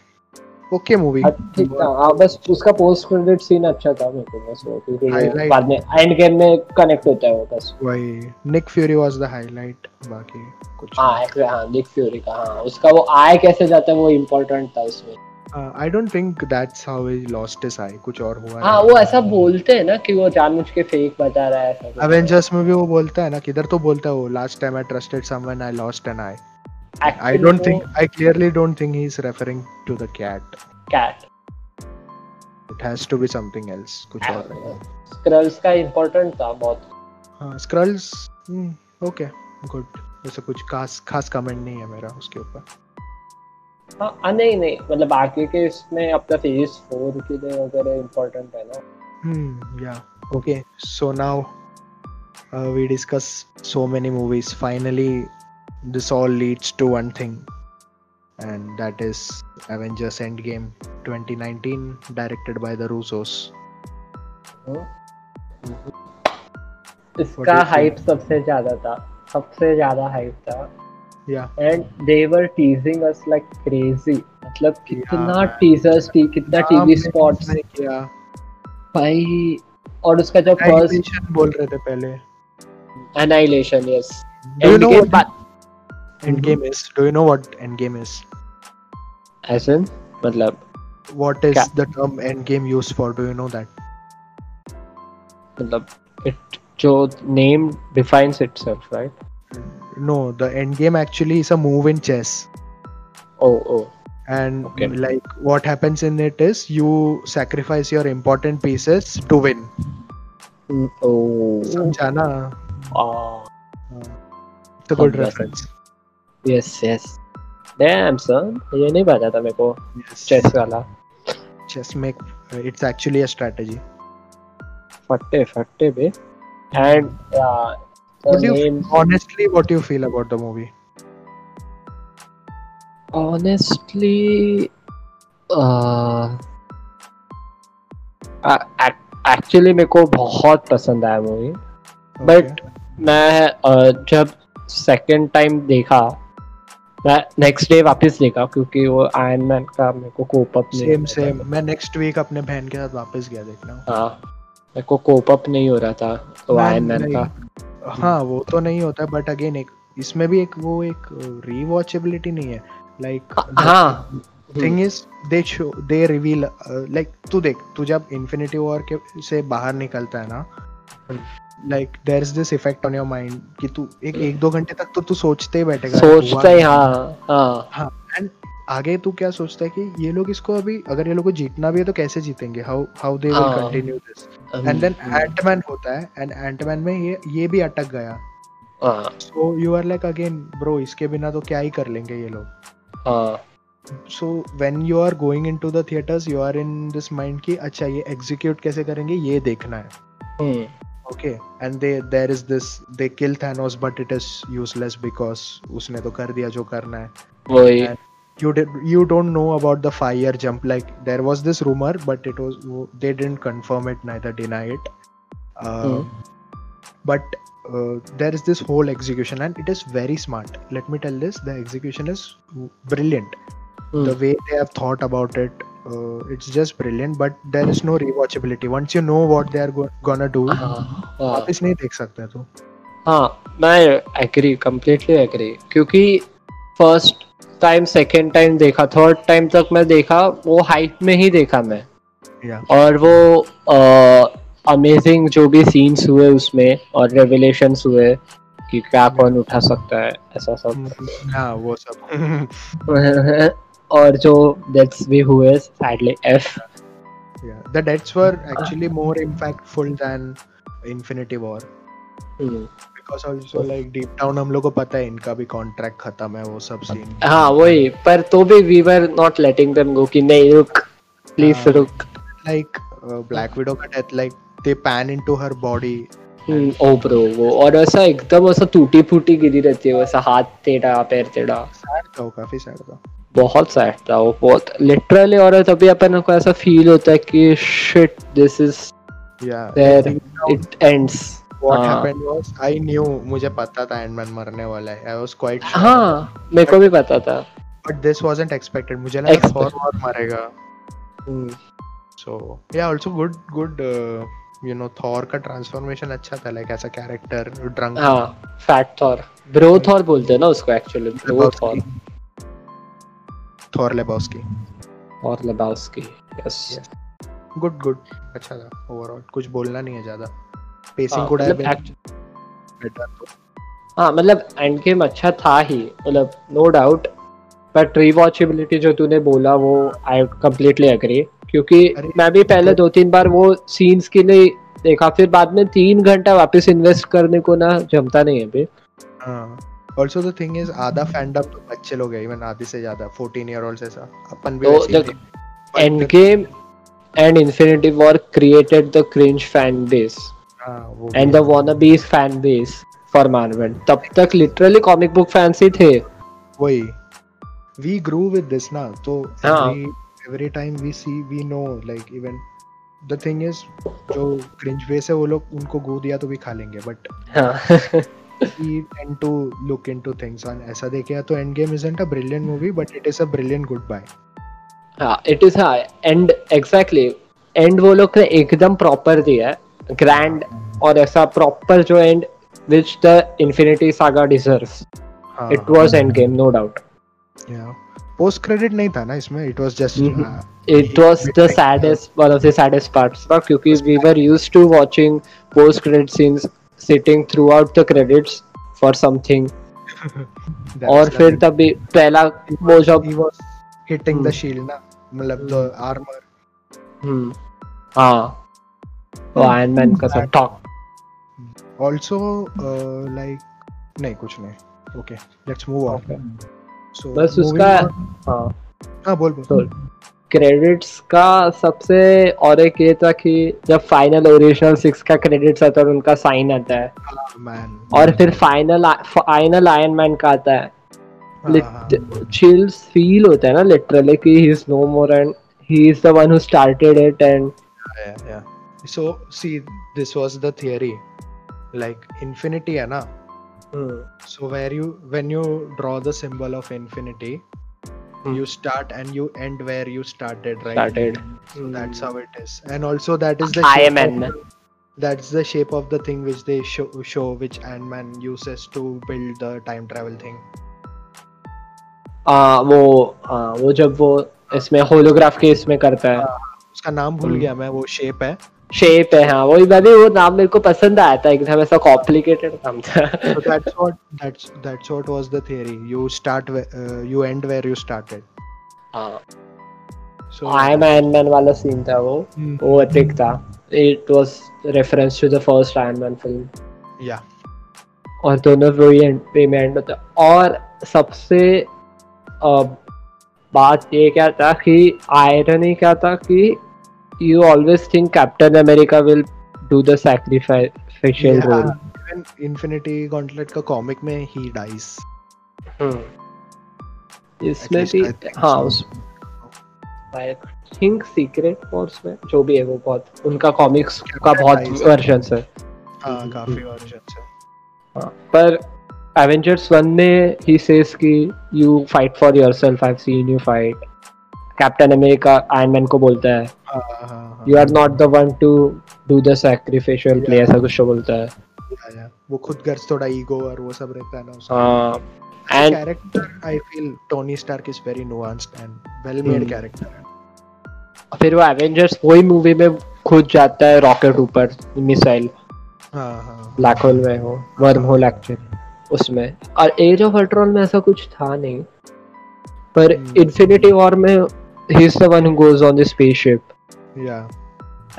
ओके मूवी हाँ, ठीक था हाँ बस उसका पोस्ट क्रेडिट सीन अच्छा था मेरे को बस वो क्योंकि बाद में एंड गेम में कनेक्ट होता है वो बस। वही Nick Fury was the highlight बाकी कुछ हाँ एक्चुअली हाँ निक फ्यूरी का हाँ उसका वो आय कैसे जाता है वो इम्पोर्टेंट था उसमें। I don't think that's how he lost his eye कुछ और हुआ हाँ वो ऐसा बोलते हैं ना कि वो जानबूझ के फेक बता रहा है ऐसा कुछ। अवेंजर्स में भी वो बोलता है ना किधर तो बोलता है वो last time I trusted someone I lost an eye I Actually don't वो think I clearly don't think he is referring to the cat cat it has to be something else कुछ और रहेगा स्क्रल्स का important था बहुत हाँ squirrels okay good ऐसा कुछ खास खास कमेंट नहीं है मेरा उसके ऊपर हाँ हाँ, नहीं नहीं मतलब आगे के इसमें अपना फेज फोर के लिए वगैरह इम्पोर्टेंट है ना Hmm, yeah. Okay, so now uh, we discuss so many movies. Finally, this all leads to one thing, and that is Avengers Endgame 2019, directed by the Russos. What do इसका you hype सबसे ज्यादा था सबसे ज्यादा hype था Yeah, and they were teasing us like crazy मतलब कितना man. Teasers थी कितना नाम टीवी ने स्पॉट्स उसने किया भाई और उसका जब फर्स्ट Annihilation बोल रहे थे पहले. Annihilation yes Do you know endgame mm-hmm. is? Do you know what endgame is? As in? Matlab. What is the term endgame used for? Do you know that? Matlab it jo name defines itself right? No the endgame actually is a move in chess. Oh oh. And okay. like what happens in it is you sacrifice your important pieces to win. Mm, oh. oh. it's a good reference. Yes yes damn sir ये नहीं पता था मेरे को chess वाला। Chess में it's actually a strategy फट्टे फट्टे बे। And honestly what you feel about the movie honestly actually मेरे को बहुत पसंद आया मूवी बट मैं uh, जब सेकेंड टाइम देखा मैं नेक्स्ट डे वापस देखा क्योंकि वो आयरन मैन का मेरे को कोप अप नहीं सेम सेम मैं नेक्स्ट वीक अपने बहन के साथ वापस गया देखना। हाँ मेरे को कोप अप नहीं हो रहा था तो आयरन मैन का। हाँ वो तो नहीं होता बट अगेन एक इसमें भी एक वो एक रीवॉचेबिलिटी नहीं है। लाइक हाँ thing is they show they reveal like तू देख तू जब इन्फिनिटी वॉर के से बाहर निकलता है ना like there is this effect on your mind कि तू एक एक दो घंटे तक तो तू सोचते ही बैठेगा। सोचता ही हाँ हाँ। एंड आगे तू क्या सोचता है कि ये लोग इसको अभी अगर ये लोग को जीतना भी है तो कैसे जीतेंगे? हाउ हाउ दे विल हाँ। Continue this and then Ant Man होता है एंड एंटमैन में ये ये भी अटक गया। हाँ। So you are like again bro इसके बिना तो क्या ही कर लेंगे ये लोग? हाँ। So when you are going into the theaters you are in this mind कि अच्छा ये execute कैसे करेंगे? ये देखना है। हम्म, okay and they there is this they kill thanos but it is useless because usne to kar diya jo karna hai वही। You did you don't know about the fire jump like there was this rumor but it was they didn't confirm it neither deny it. Uh, mm. but uh, there is this whole execution and it is very smart. Let me tell this the execution is brilliant. Mm. the way they have thought about it uh, it's just brilliant but there is no rewatchability. Once you know what they are go- gonna do हाँ हाँ वापस नहीं देख सकते तू। हाँ मैं agree completely agree क्योंकि फ़र्स्ट टाइम सेकेंड टाइम देखा थर्ड टाइम तक मैं देखा वो हाइट में ही देखा मैं। या और वो अमेजिंग जो भी सीन्स हुए उसमें और रेवलेशंस हुए कि क्या कौन उठा सकता है ऐसा सब। [laughs] हाँ वो सब। [laughs] [laughs] और जो डेथ्स भी हुए sadly F yeah the deaths were actually more impactful than infinity war Hmm. because also like deep down हम लोग को पता है इनका भी कॉन्ट्रैक्ट खत्म है वो सब सीन हाँ वही पर तो भी we were not letting them go कि नहीं रुक प्लीज़ हाँ। रुक like uh, black widow का death like they pan into her body oh bro वो और ऐसा एकदम ऐसा टूटी फूटी गिरी रहती है वैसा हाथ टेढ़ा पैर टेढ़ा sad था वो काफ़ी sad था बहुत सैड था वो बहुत लिटरली और तभी अपन को ऐसा फील होता है कि shit this is there it ends what हाँ। happened was I मुझे पता था Ant-Man मरने वाला है. हाँ मेरे को भी पता था. मुझे लगा Thor और मरेगा. So yeah also good good you know Thor का transformation अच्छा था like ऐसा character drunk. हाँ फैट थॉर ब्रो थॉर बोलते हैं ना उसको actually bro Thor Thor. Lebowski. और लेबाउस्की यस good good. अच्छा था overall. कुछ बोलना नहीं है ज़्यादा. Pacing हाँ, could have मतलब हाँ मतलब एंड गेम अच्छा था ही मतलब नो डाउट बट रिवॉचेबिलिटी जो तूने बोला वो आई कम्प्लीटली एग्री क्योंकि मैं भी पहले दो तीन बार वो सीन्स के लिए देखा फिर बाद में तीन घंटा वापस इन्वेस्ट करने को ना जमता नहीं है हाँ also the thing is आधा fandom तो बच्चे लोग हैं even आधे से ज़्यादा 14 year olds ऐसा। अपन भी तो ही Endgame and Infinity War created the cringe fan base वो एंड भी the wannabe fan base for Marvel तब तक लिटरली कॉमिक बुक फैंस ही थे। वही। We grew with this ना तो हाँ। Every time we see we know like even the thing is जो cringe face है वो लोग उनको गो दिया तो भी खा लेंगे but हाँ we tend to look into things and ऐसा देखे तो Endgame isn't a brilliant movie but it is a brilliant goodbye हाँ इट इज़ हाँ एंड एग्जैक्टली एंड वो लोग ने एकदम प्रॉपर दिया है ग्रैंड और ऐसा प्रॉपर जो end which the Infinity Saga deserves हाँ it was Endgame no doubt yeah post credit नहीं था ना इसमें it was just Mhm. uh, it was the saddest one of the saddest parts ना क्योंकि we were used to watching post credit scenes sitting throughout the credits for something that's और फिर. तभी पहला वो जब was hitting the Hmm. shield ना मतलब the armor हम्म, हाँ वो आयरन मैन का सब टॉक also uh, like नहीं कुछ नहीं okay let's move on so बस उसका हाँ। हाँ बोल बोल। तो क्रेडिट्स का सबसे और एक ये था कि जब फाइनल ओरिजिनल सिक्स का क्रेडिट्स आता है और उनका साइन आता है। man और फिर फाइनल फाइनल आयरन मैन का आता है। हाँ, हाँ, चिल्स फील होता है ना लिटरली कि he is no more and he is the one who started it and so see this was the theory. Like infinity है ना? So where you when you draw the symbol of infinity Hmm. you start and you end where you started right started So that's how it is and also that is the I am Ant-Man. that's the shape of the thing which they show, show which ant-man uses to build the time travel thing आ, वो आ, वो जब वो इसमें holograph के इसमें करता है उसका नाम भूल Hmm. गया मैं वो शेप है शेप है हाँ वही मैं भी वो नाम मेरे को पसंद आया था एकदम ऐसा कॉम्प्लिकेटेड नाम था। That's that's what was the theory. You start where, uh, you end where you started. हाँ। So I am Iron Man वाला सीन था वो। Hmm. वो एपिक था। It was reference to the first Iron Man film yeah. और दोनों वही and पे में एंड होता। और सबसे बात ये क्या था कि आयरनी क्या था कि you always think Captain America will do the sacrificial yeah, role even infinity gauntlet का comic में he dies. Hmm. इसमें भी हाँ उस आई थिंक सीक्रेट वॉर्स में जो भी है वो बहुत उनका कॉमिक्स का बहुत. वर्जन है। हाँ काफ़ी versions है। हाँ, पर एवेंजर्स वन में ही सेज कि you fight for yourself I have seen you fight Captain America Iron Man को बोलता है। हाँ हाँ हाँ you are not the one to do the sacrificial play ऐसा कुछ बोलता है। वो खुद घर से थोड़ा ईगो और वो सब रहता है ना उसका हाँ। And character I feel Tony Stark is very nuanced and well made Hmm. Character फिर वो एवेंजर्स वही मूवी में खुद जाता है रॉकेट ऊपर मिसाइल हाँ हाँ। ब्लैक होल में हो वर्म होल एक्चुअली उसमें। और एज ऑफ़ अल्ट्रॉन में ऐसा कुछ था नहीं पर Hmm. इन्फिनिटी वॉर में ही is the one who goes on the spaceship या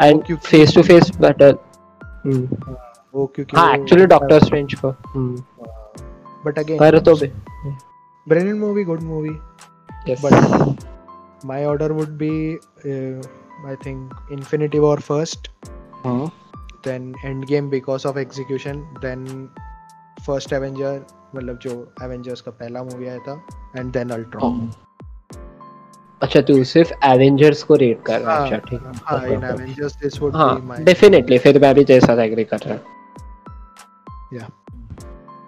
एंड क्योंकि- फेस टू फेस बैटल वो क्योंकि हाँ एक्चुअली डॉक्टर स्ट्रेंज को हम्म, बट अगेन पर तो brilliant movie good movie yes. but my order would be uh, I think Infinity War first, हाँ, then Endgame because of execution, then first Avenger मतलब जो Avengers का पहला मूवी आया था and then Ultron. अच्छा तू सिर्फ़ एवेंजर्स को रेट कर रहा है। हाँ, अच्छा ठीक हाँ। in Avengers this would हाँ be my डेफिनेटली फिर मैं भी तेरे साथ एग्री कर रहा हूँ.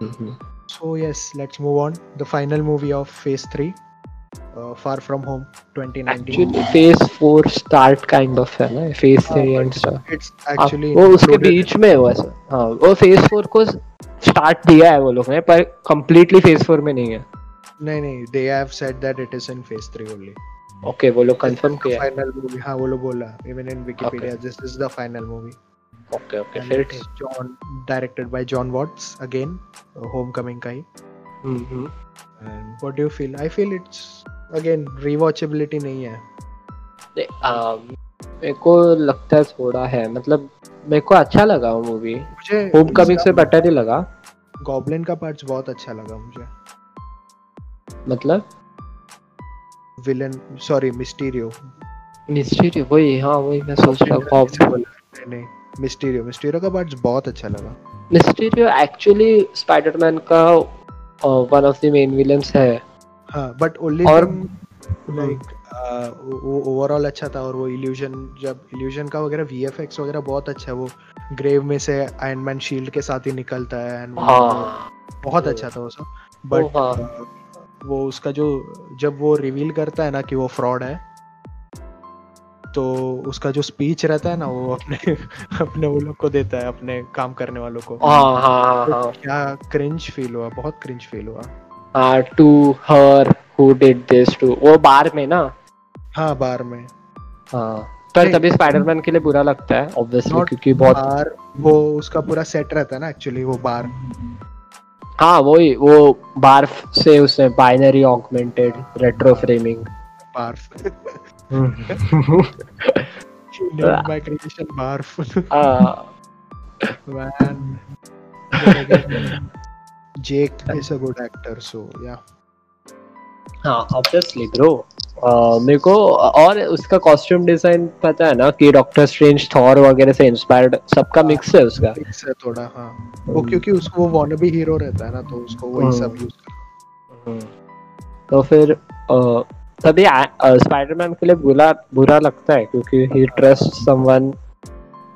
हम्म, so yes let's move on. The final movie of Phase 3 uh, Far From Home 2019 actually phase four start kind of है ना फ़ेज़ हाँ, three but and start it's actually वो उसके बीच में है वो ऐसा हाँ वो फ़ेज़ फोर को स्टार्ट दिया है वो लोग ने पर कंप्लीटली फ़ेज़ फोर में नहीं है। नहीं नहीं they have said that it is in Phase 3 only. Okay वो लोग कंफर्म किया final movie हाँ वो लोग बोला even in Wikipedia this is the final movie okay okay फिर it's John directed by John Watts again uh, Homecoming का ही हम्म, हम्म। and what do you feel I feel it's again rewatchability नहीं है नहीं, आ, मेरे को लगता है थोड़ा है मतलब मेरे को अच्छा लगा वो मूवी मुझे होम कमिंग से बेटर ही लगा गॉब्लिन का पार्ट्स बहुत अच्छा लगा मुझे मतलब विलन सॉरी मिस्टीरियो मिस्ट्री वही हाँ वही मैं सोच रहा हूँ नहीं नहीं मिस्टीरियो मिस्टीरियो का पार्ट्स बहुत अच्छा लगा। मिस्टीरियो एक्चुअली स्पाइडरमैन का one of the main villains है। हाँ बट ओनली और- लाइक वो ओवरऑल अच्छा था और वो इल्यूजन जब इल्यूजन का वगैरह वीएफएक्स वगैरह बहुत अच्छा है वो ग्रेव में से आयरन मैन शील्ड के साथ ही निकलता है वो हाँ। बहुत अच्छा था वो सब। बट। वो उसका जो जब वो रिवील करता है ना कि वो फ्रॉड है तो उसका जो स्पीच रहता है ना वो अपने [laughs] अपने वो लोग को देता है अपने काम करने वालों को। हाँ हाँ तो हाँ। क्या क्रिंज फील हुआ बहुत क्रिंज फील हुआ। हाँ to her who did this to वो बार में ना? हाँ बार में। हाँ पर तभी स्पाइडरमैन के लिए बुरा लगता है ऑब्वियसली क्योंकि बहुत बार वो उसका पूरा सेट रहता है ना एक्चुअली वो बार। हाँ वही वो बार्फ से उसने बाइनरी ऑगमेंटेड रेट्रो फ्रेमिंग बार Ah. my creation barf man again, Jake is a good actor so yeah हाँ ऑब्वियसली मेरे को और उसका कॉस्ट्यूम डिज़ाइन पता है ना कि डॉक्टर स्ट्रेंज थॉर वगैरह से इंस्पायर्ड सबका मिक्स है उसका Mix है थोड़ा हाँ वो क्योंकि उसको वो wannabe हीरो रहता है ना तो उसको वही हम्म। सब यूज़ कर हम्म। तो फिर तभी स्पाइडरमैन के लिए बुरा बुरा लगता है क्योंकि he trust someone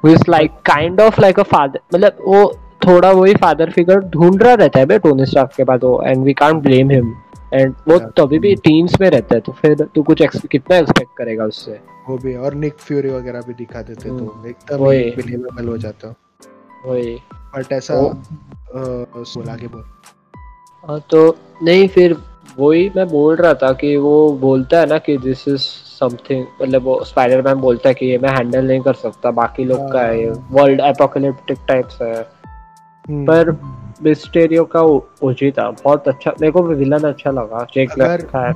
who is like kind of like a father मतलब वो थोड़ा वही फादर फिगर ढूंढ रहा रहता है बे टोनी स्टार्क के बाद वो and we can't blame him and वो Yeah. तभी भी टीम्स में रहता है तो फिर तू कुछ कितना एक्सपेक्ट करेगा उससे? वो भी और निक फ्यूरी वगैरह भी दिखा देते तो हम्म। एकदम बिलीवेबल हो जाता। वही। बट ऐसा बोल आगे बोल। हाँ, तो नहीं फिर वही मैं बोल रहा था कि वो बोलता है ना कि दिस इज़ समथिंग मतलब वो स्पाइडरमैन बोलता है कि ये मैं हैंडल नहीं कर सकता बाकी लोग का है। ये वर्ल्ड एपोकलिप्टिक टाइप्स है। पर मिस्टेरियो का ओजी था। बहुत अच्छा मेरे को विलन अच्छा लगा। जेक अगर- का है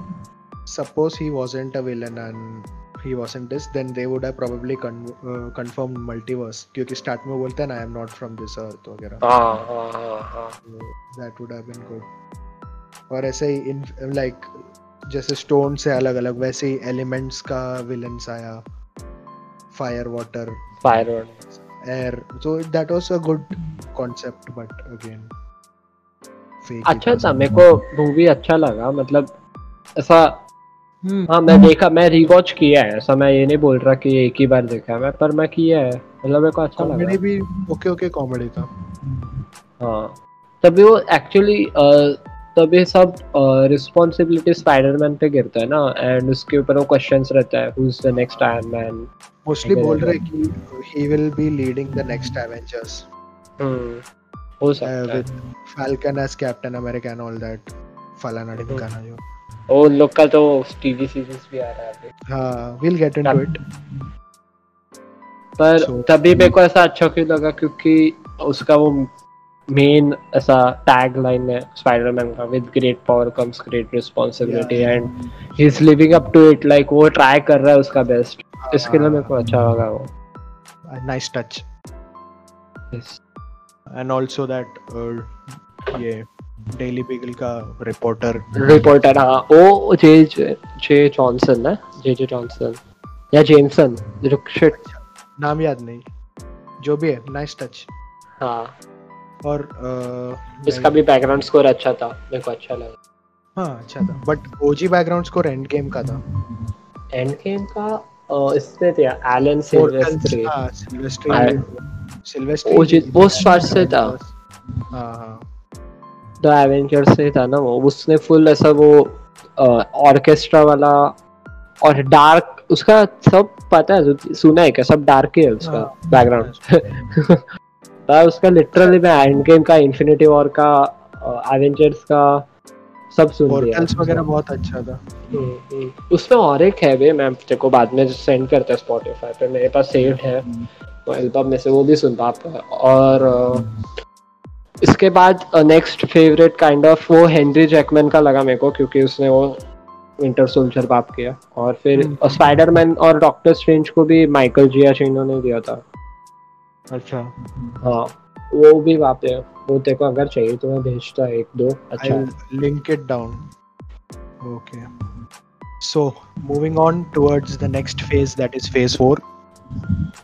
suppose he wasn't a villain and he wasn't this then they would have probably con- uh, confirmed multiverse क्योंकि स्टार्ट में बोलते हैं I am not from this earth वगैरह। हाँ हाँ हाँ हाँ। That would have been good और ऐसे ही इन लाइक जैसे स्टोन से अलग अलग वैसे ही एलिमेंट्स का विलन्स आया। Fire water fire air so that was a good concept but again अच्छा. था मेरे को मूवी अच्छा लगा मतलब ऐसा हम्म, हाँ मैं देखा मैं रिवॉच किया है ऐसा मैं ये नहीं बोल रहा कि एक ही बार देखा है मैं पर मैं किया है मतलब मेरे को अच्छा लगा। कॉमेडी भी ओके ओके कॉमेडी था। हाँ तभी वो एक्चुअली तभी सब रिस्पॉन्सिबिलिटी स्पाइडरमैन पे गिरता है ना एंड उसके ऊपर वो क्वेश्चंस रहता है who is the next Iron Man mostly बोल रहे कि he will be leading the next Avengers हो सकता है। With Falcon as Captain America and all that फलाना ढिमकाना जो। ओ लोग का तो टीवी सीरीज़ भी आ रहा है हाँ हाँ विल गेट इनटू इट पर So- तभी मेरे को ऐसा अच्छा क्यों लगा क्योंकि उसका वो मेन ऐसा टैग लाइन है स्पाइडरमैन का with great power comes great responsibility and he is living up to it like वो ट्राई कर रहा है उसका बेस्ट इसके लिए मेरे को अच्छा लगा वो. Nice touch. And also that ये डेली बीगल का रिपोर्टर रिपोर्टर हाँ. ओ जे जे जॉनसन है जे जे जॉनसन या जेमसन जो शिट नाम याद नहीं. जो भी है नाइस टच हाँ. और uh, इसका भी बैकग्राउंड स्कोर अच्छा था मेरे को अच्छा लगा। हाँ अच्छा था। But OG background score Endgame का था। एंड गेम का इससे था एलन सिल्वेस्ट्री हाँ सिल्वेस्ट्री सिल्वेस्ट्री वो वो स्टार्ट से था। हाँ, हाँ। हाँ द एवेंजर से था ना वो। उसने फुल ऐसा वो ऑर्केस्ट्रा वाला और डार्क उसका सब पता है सुना है क्या? सब डार्क ही है उसका हाँ। बैकग्राउंड [laughs] था उसका लिटरली मैं एंड गेम का इन्फिनिटी वॉर का एवेंजर्स का सब सुन लिया। वगैरह बहुत अच्छा था। हम्म, हम्म। उसमें और एक है वे मैं तेरे को बाद में सेंड करता है स्पॉटिफाई पे मेरे पास सेव्ड है। तो एल्बम में से वो भी सुन पाता है और इसके बाद नेक्स्ट फेवरेट काइंड ऑफ़ वो हेनरी जैकमैन का लगा मेरे को क्योंकि उसने वो विंटर सोल्जर बाप किया। और फिर हम्म। स्पाइडरमैन और डॉक्टर स्ट्रेंज को भी माइकल जियाचिनो ने दिया था। अच्छा हाँ वो भी वहाँ पे है। वो तेरे को अगर चाहिए तो मैं भेजता एक दो अच्छा है। I'll link it down. Okay. So moving on towards the next phase, that is phase four.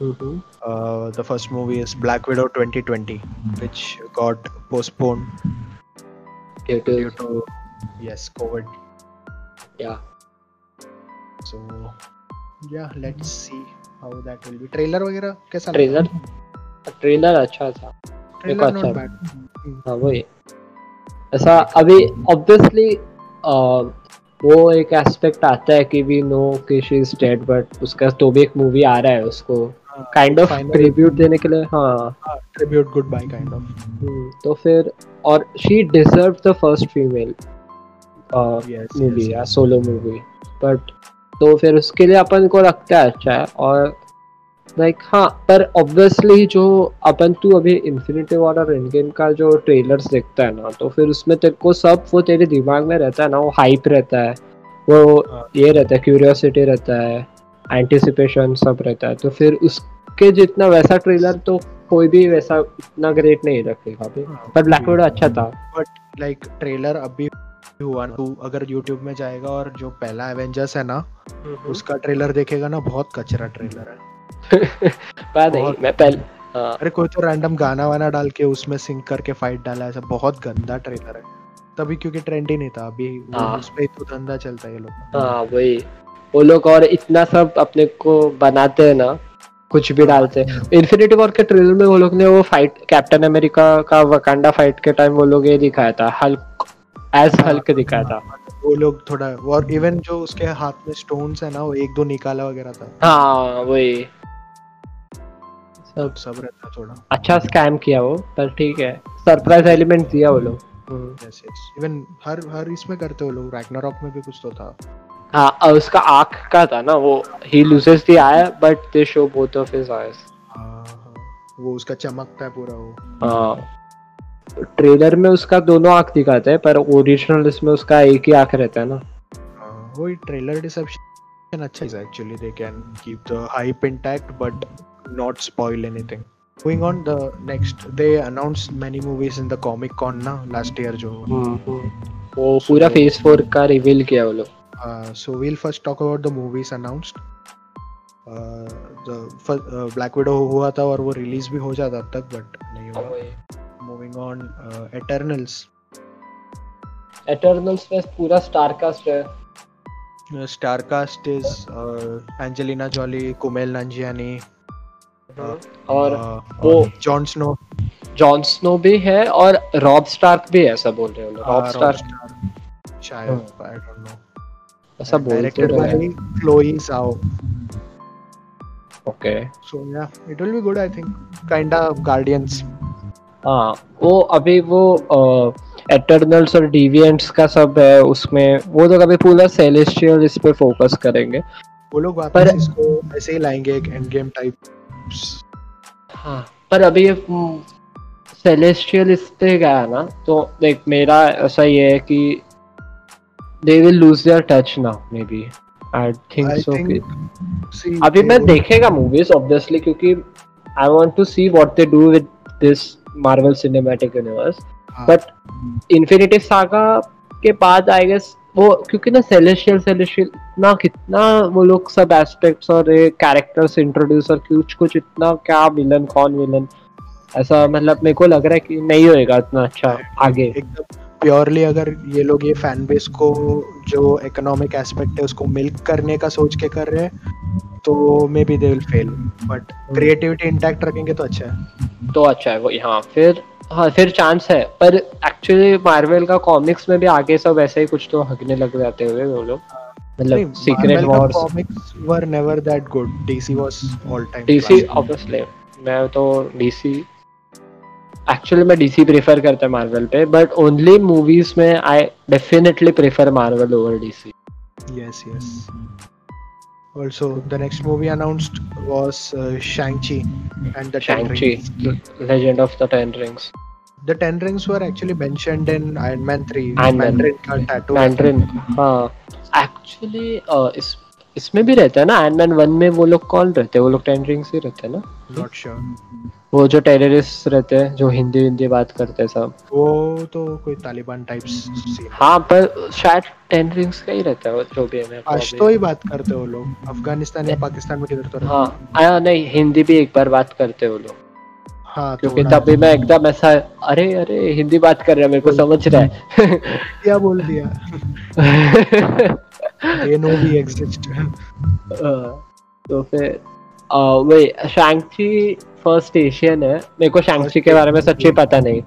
Hmm, Uh, the first movie is Black Widow 2020, which got postponed it due is- to yes COVID. yeah. So yeah, let's see how that will be. Trailer वगैरह कैसा trailer trailer अच्छा था। Trailer अच्छा है। वही। ऐसा अभी obviously वो एक एस्पेक्ट आता है कि वी नो कि शी इज़ डेड बट उसका तो भी एक मूवी आ रहा है उसको। काइंड ऑफ़ ट्रिब्यूट देने के लिए हाँ। tribute goodbye kind of. हम्म, तो फिर और she deserve the first female movie या सोलो मूवी बट तो फिर उसके लिए अपन को लगता है अच्छा है और लाइक हाँ पर ऑब्वियसली जो अपन तू अभी इन्फिनिटी वॉर और एंडगेम का जो ट्रेलर्स देखता है ना तो फिर उसमें तेरे को सब वो तेरे दिमाग में रहता है ना वो हाइप रहता है। वो हाँ। ये रहता है क्यूरियोसिटी रहता है एंटिसिपेशन सब रहता है। तो फिर उसके जितना वैसा ट्रेलर तो कोई भी वैसा इतना ग्रेट नहीं रखेगा अभी पर ब्लैक विडो अच्छा था। बट लाइक ट्रेलर अभी हुआ तू अगर YouTube में जाएगा और जो पहला एवेंजर्स है ना उसका ट्रेलर देखेगा ना बहुत कचरा ट्रेलर है। [laughs] पता नहीं मैं पहले हाँ। अरे कोई तो रैंडम गाना वाना डाल के उसमें सिंक करके फाइट डाला ऐसा बहुत गंदा ट्रेलर है। तभी क्योंकि ट्रेंड ही नहीं था अभी हाँ। उस पे तो धंधा चलता है ये लोग। हाँ वही। वो लोग और इतना सब अपने को बनाते हैं ना कुछ भी डालते हैं। इन्फिनिटी वॉर के ट्रेलर में वो लोग ने वो फाइट कैप्टन अमेरिका का वकांडा फाइट के टाइम वो लोग ये दिखाया था हल्क एज हाँ। हल्क दिखाया था। वो लोग थोड़ा और इवन जो उसके हाथ में स्टोन्स है ना वो एक दो निकाला वगैरह था। हाँ वही। सब सब रहता थोड़ा। अच्छा स्कैम किया वो पर ठीक है। सरप्राइज़ एलिमेंट दिया वो लोग। Yes yes even her her इसमें करते हो लोग रैग्नारॉक में भी कुछ तो था। हाँ उसका आँख का था ना वो he loses the eye but they show both of his eyes. वो उसका चमकता है पूरा वो। हाँ। ट्रेलर में उसका दोनों आँख दिखाते हैं पर ओरिजिनल इसमें उसका एक ही आँख रहता है ना। हाँ, वही ट्रेलर डिसेप्शन अच्छा है actually they can keep the hype intact but not spoil anything going on the next they announced many movies in the comic con na last year jo वो पूरा फ़ेज़ फोर का reveal किया वो लोग uh, so we'll first talk about the movies announced uh, the first, uh, black widow हुआ था और वो रिलीज़ भी हो जाता अब तक बट नहीं हुआ मूविंग ऑन एटर्नल्स एटर्नल्स में पूरा स्टार कास्ट है star cast is Angelina Jolie Kumail Nanjiani और uh, वो- जॉन स्नो जॉन स्नो भी है और रॉब स्टार्क भी है ऐसा बोल रहे हो रॉब हाँ, स्टार्क शायद हाँ। आई डोंट नो ऐसा बोल तो रहे Chloe Zhao okay so yeah it will be good I think. Kinda Guardians हाँ वो अभी वो एटर्नल्स और डिविएंट्स का सब है उसमें वो तो कभी पूरा सेलेस्टियल इस पे फोकस करेंगे। वो लोग वापस इसको ऐसे ही लाएँगे एक एंड गेम टाइप हाँ पर अभी ये सेलेस्टियल इस पे गया ना तो देख मेरा ऐसा ये है कि they will lose their touch now maybe I think so अभी मैं देखेगा मूवीज़ ऑब्वियसली क्योंकि I want to see what they do with this Marvel Cinematic Universe but Infinity Saga के बाद आई गेस वो, क्योंकि ना सेलेशियल सेलेशियल ना कितना वो लोग सब एस्पेक्ट्स और कैरेक्टर्स इंट्रोड्यूस और कुछ कुछ इतना क्या विलन कौन विलन ऐसा मतलब मेरे को लग रहा है कि नहीं होएगा इतना अच्छा आगे। एकदम। प्योरली अगर ये लोग ये फ़ैन बेस को जो इकोनॉमिक एस्पेक्ट है उसको मिल्क करने का सोच के कर रहे हैं तो maybe they will fail but creativity intact रखेंगे तो अच्छा है। तो अच्छा है वो यहाँ फिर हाँ फिर चांस है। पर एक्चुअली मार्वल का कॉमिक्स में भी आगे सब ऐसे ही कुछ तो हगने लग जाते हुए वो लोग। मतलब Secret Wars comics were never that good DC was all time DC obviously मैं तो डीसी एक्चुअली मैं डीसी प्रेफर करता है मार्वल पे बट ओनली मूवीज़ में I definitely prefer Marvel over DC yes yes also the next movie announced was uh, shang-chi and the ten Shang Chi rings legend of the ten rings the ten rings were actually mentioned in iron man 3 Iron mandarin Man. mandarin का tattoo Mandarin हाँ actually इस इसमें भी रहता है ना iron man one में वो लोग कौन रहते हैं? वो लोग टेन रिंग्स ही रहते हैं ना? Not sure. वो जो टेररिस्ट रहते हैं जो हिंदी हिंदी बात करते हैं सब। वो तो कोई तालिबान टाइप्स हाँ। पर शायद टेन रिंग्स का ही रहता है वो जो भी है आज तो ही बात करते हो लोग। अफ़गानिस्तान या पाकिस्तान में किधर तो हाँ आया नहीं हिंदी भी एक बार बात करते हैं लोग। हाँ तो क्योंकि तभी मैं एकदम ऐसा अरे अरे हिंदी बात कर रहे हैं मेरे को समझ रहा है। [laughs] क्या बोल दिया? [laughs] ये नो भी एग्जिस्ट तो फिर वही फ़र्स्ट एशियन है. मेरे को शैंगची के बारे में सच्ची पता नहीं.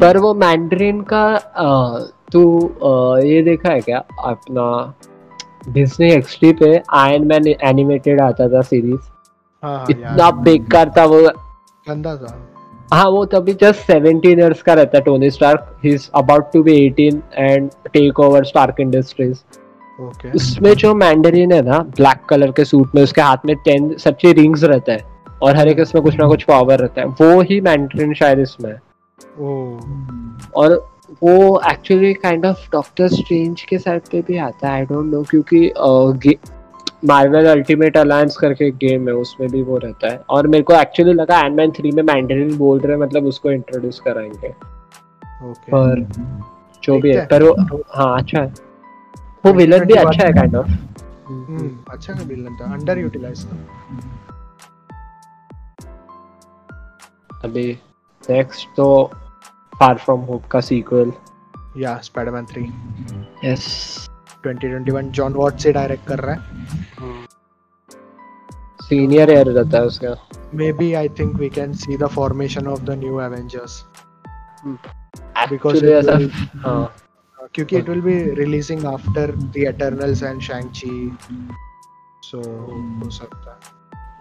पर वो मैंड्रिन का अ, तू अ, ये देखा है क्या? अपना डिज्नी एक्सटी पे आयरन मैन एनिमेटेड आता था सीरीज़ हाँ हाँ इतना बेकार था वो। गंदा था। हाँ वो तभी जस्ट 17 इयर्स का रहता है Tony Stark he is about to be 18 and take over Stark Industries okay उसमें जो मैंडरिन है ना ब्लैक कलर के सूट में उसके हाथ में टेन सबसे रिंग्स रहता है और हर एक उसमें कुछ ना कुछ पावर रहता है। वो ही मैंडरिन शायद इसमें। ओ। और वो actually kind of Doctor Strange के साइड पे भी आता है आई डोंट नो क्योंकि मार्वल अल्टीमेट अलायंस करके एक गेम है उसमें भी वो रहता है। और मेरे को एक्चुअली लगा एनमैन थ्री में मैंडरिन बोल रहे हैं मतलब उसको इंट्रोड्यूस कराएँगे। ओके पर जो भी है पर वो हाँ अच्छा है। वो विलन भी अच्छा है काइंड ऑफ़ हम्म अच्छा का विलन था अंडर यूटिलाइज था। अभी नेक्स्ट तो फार फ्रॉम होप का सीक्वल या स्पाइडरमैन 3 यस 2021 जॉन वॉट से डायरेक्ट कर रहा है। सीनियर ईयर रहता है उसका। Maybe I think we can see the formation of the new Avengers हाँ। क्योंकि it will be releasing after the Eternals and Shang Chi so हो सकता है।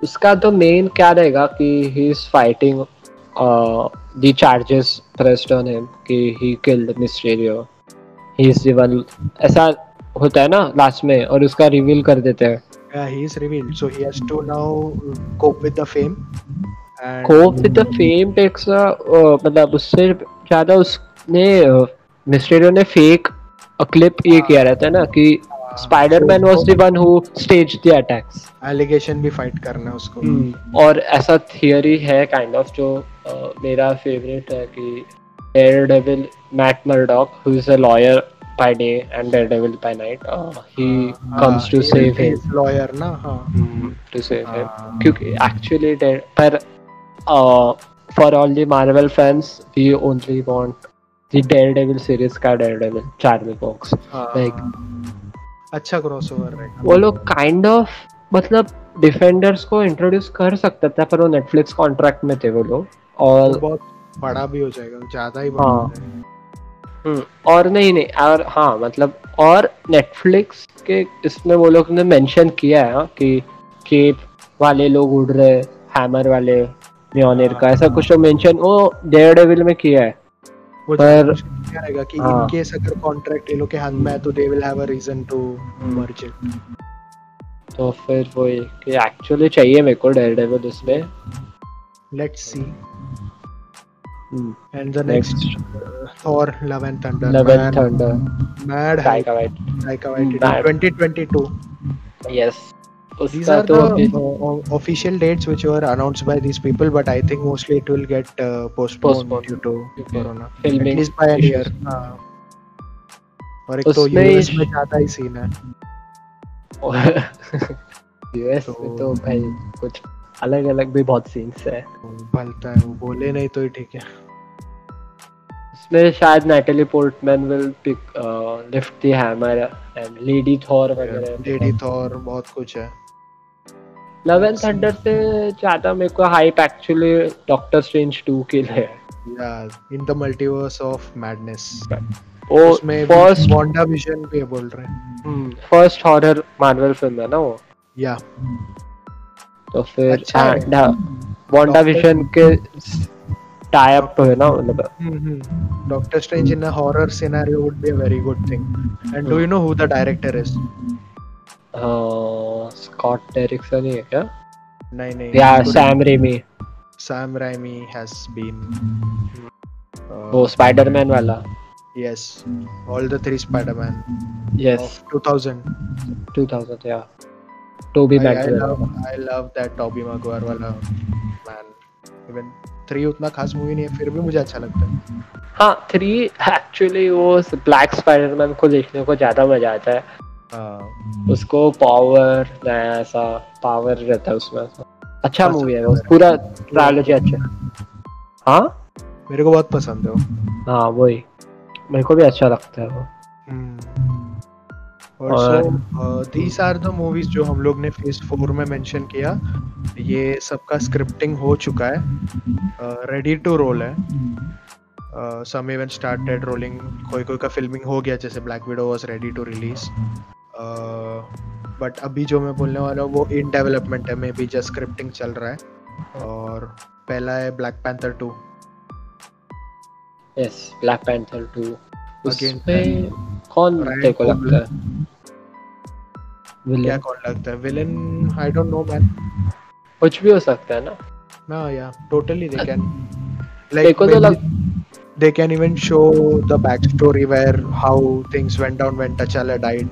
उसका तो मेन क्या रहेगा कि he is fighting the charges pressed on him कि he killed Mysterio he is the one ऐसा होता है ना लास्ट में और उसका रिवील कर देते हैं Yeah, he is revealed. So he has to now cope with the fame. And cope with the fame takes मतलब उससे ज़्यादा उसने मिस्टीरियो ने फेक क्लिप ये किया रहता है ना कि uh, Spiderman was the one who stage the attacks allegation भी fight करना है उसको. और ऐसा थियरी है काइंड ऑफ़ जो मेरा फेवरेट है कि Daredevil Matt Murdock who is a lawyer by day and daredevil by night uh, he हाँ, comes to he save him Lawyer ना हाँ. to save him हाँ. क्योंकि actually there पर uh, for all the Marvel fans we only want the Daredevil series का Daredevil Charlie Cox हाँ. like अच्छा crossover रहेगा. वो लोग काइंड ऑफ़ मतलब डिफेंडर्स को इंट्रोड्यूस कर सकता था पर वो नेटफ्लिक्स कॉन्ट्रैक्ट में थे वो लोग और बहुत बड़ा भी हो जाएगा ज़्यादा ही बड़ा हाँ। हो हम्म, और नहीं नहीं और हाँ मतलब और नेटफ्लिक्स के इसमें वो लोग ने मेंशन किया है हाँ, कि केप वाले लोग उड़ रहे हैमर वाले म्योनिर का ऐसा कुछ तो मेंशन वो डेयर डेविल में किया है। वो पर- क्या रहेगा कि हाँ। इन केस अगर कॉन्ट्रैक्ट ये लोग के हाथ में है तो they will have a reason to merge it तो फिर वो कि एक्चुअली चाहिए मेरे को डेयर डेविल उसमें let's see hmm, and the next next Thor Love and Thunder Love and Thunder mad है Taika Waititi Taika Mad. Waititi 2022 yes These are तो the uh, uh, official dates which were announced by these people, but I think mostly it will get uh, postponed, Postponed. due to Okay. corona. At filming least by a year. हाँ. और एक तो US में ज़्यादा ही scene है US में तो भाई कुछ अलग अलग भी बहुत सीन्स है। वो भलता है वो बोले नहीं तो ही ठीक है। उसमें शायद Natalie Portman will pick lift the hammer and Lady Thor वगैरह। लेडी थॉर बहुत कुछ है। लव एंड थंडर से ज़्यादा मेरे को हाइप एक्चुअली डॉक्टर स्ट्रेंज 2 के लिए है। या in the Multiverse of Madness वो उसमें फ़र्स्ट वांडा विजन भी बोल रहे हैं। फ़र्स्ट हॉरर मार्वल फ़िल्म है ना वो? या। तो फिर अच्छा वांडा विजन के टाई अप है ना मतलब। Doctor Strange in a horror scenario would be a very good thing and do you know who the director is Scott Derrickson ही है क्या? नहीं नहीं। या Sam Raimi Sam Raimi has been. Uh, वो Spiderman वाला। Yes, all the three Spider-Man yes of 2000. 2000 या Tobey I, I Maguire love, I love that Tobey Maguire वाला man. Even three उतना खास मूवी नहीं है फिर भी मुझे अच्छा लगता है. हाँ थ्री एक्चुअली वो ब्लैक स्पाइडरमैन को देखने को ज़्यादा मज़ा आता है। Uh, उसको पावर नया ऐसा पावर रहता है उसमें। अच्छा मूवी है है वो पूरा ट्रायोलॉजी अच्छा। हाँ? मेरे को बहुत पसंद है वो. हाँ वही। मेरे को भी अच्छा लगता है वो। और दीज आर द मूवीज़ जो हम लोग ने फ़ेज़ फोर में मेंशन किया। ये सबका स्क्रिप्टिंग हो चुका है। रेडी टू रोल है। सम इवन स्टार्टेड रोलिंग कोई कोई का फिल्मिंग हो गया जैसे Black Widow was ready to release but अभी जो मैं बोलने वाला हूँ वो इन डेवलपमेंट है। मे बी जस्ट स्क्रिप्टिंग चल रहा है। और पहला है Black Panther two yes Black Panther 2 Again, उसमें कौन तेरे को लगता है? क्या कौन लगता है? Villain I don't know man कुछ भी हो सकता है ना? ना या टोटली दे कैन लाइक तो लग they can even show the back story where how things went down went अचल डाइड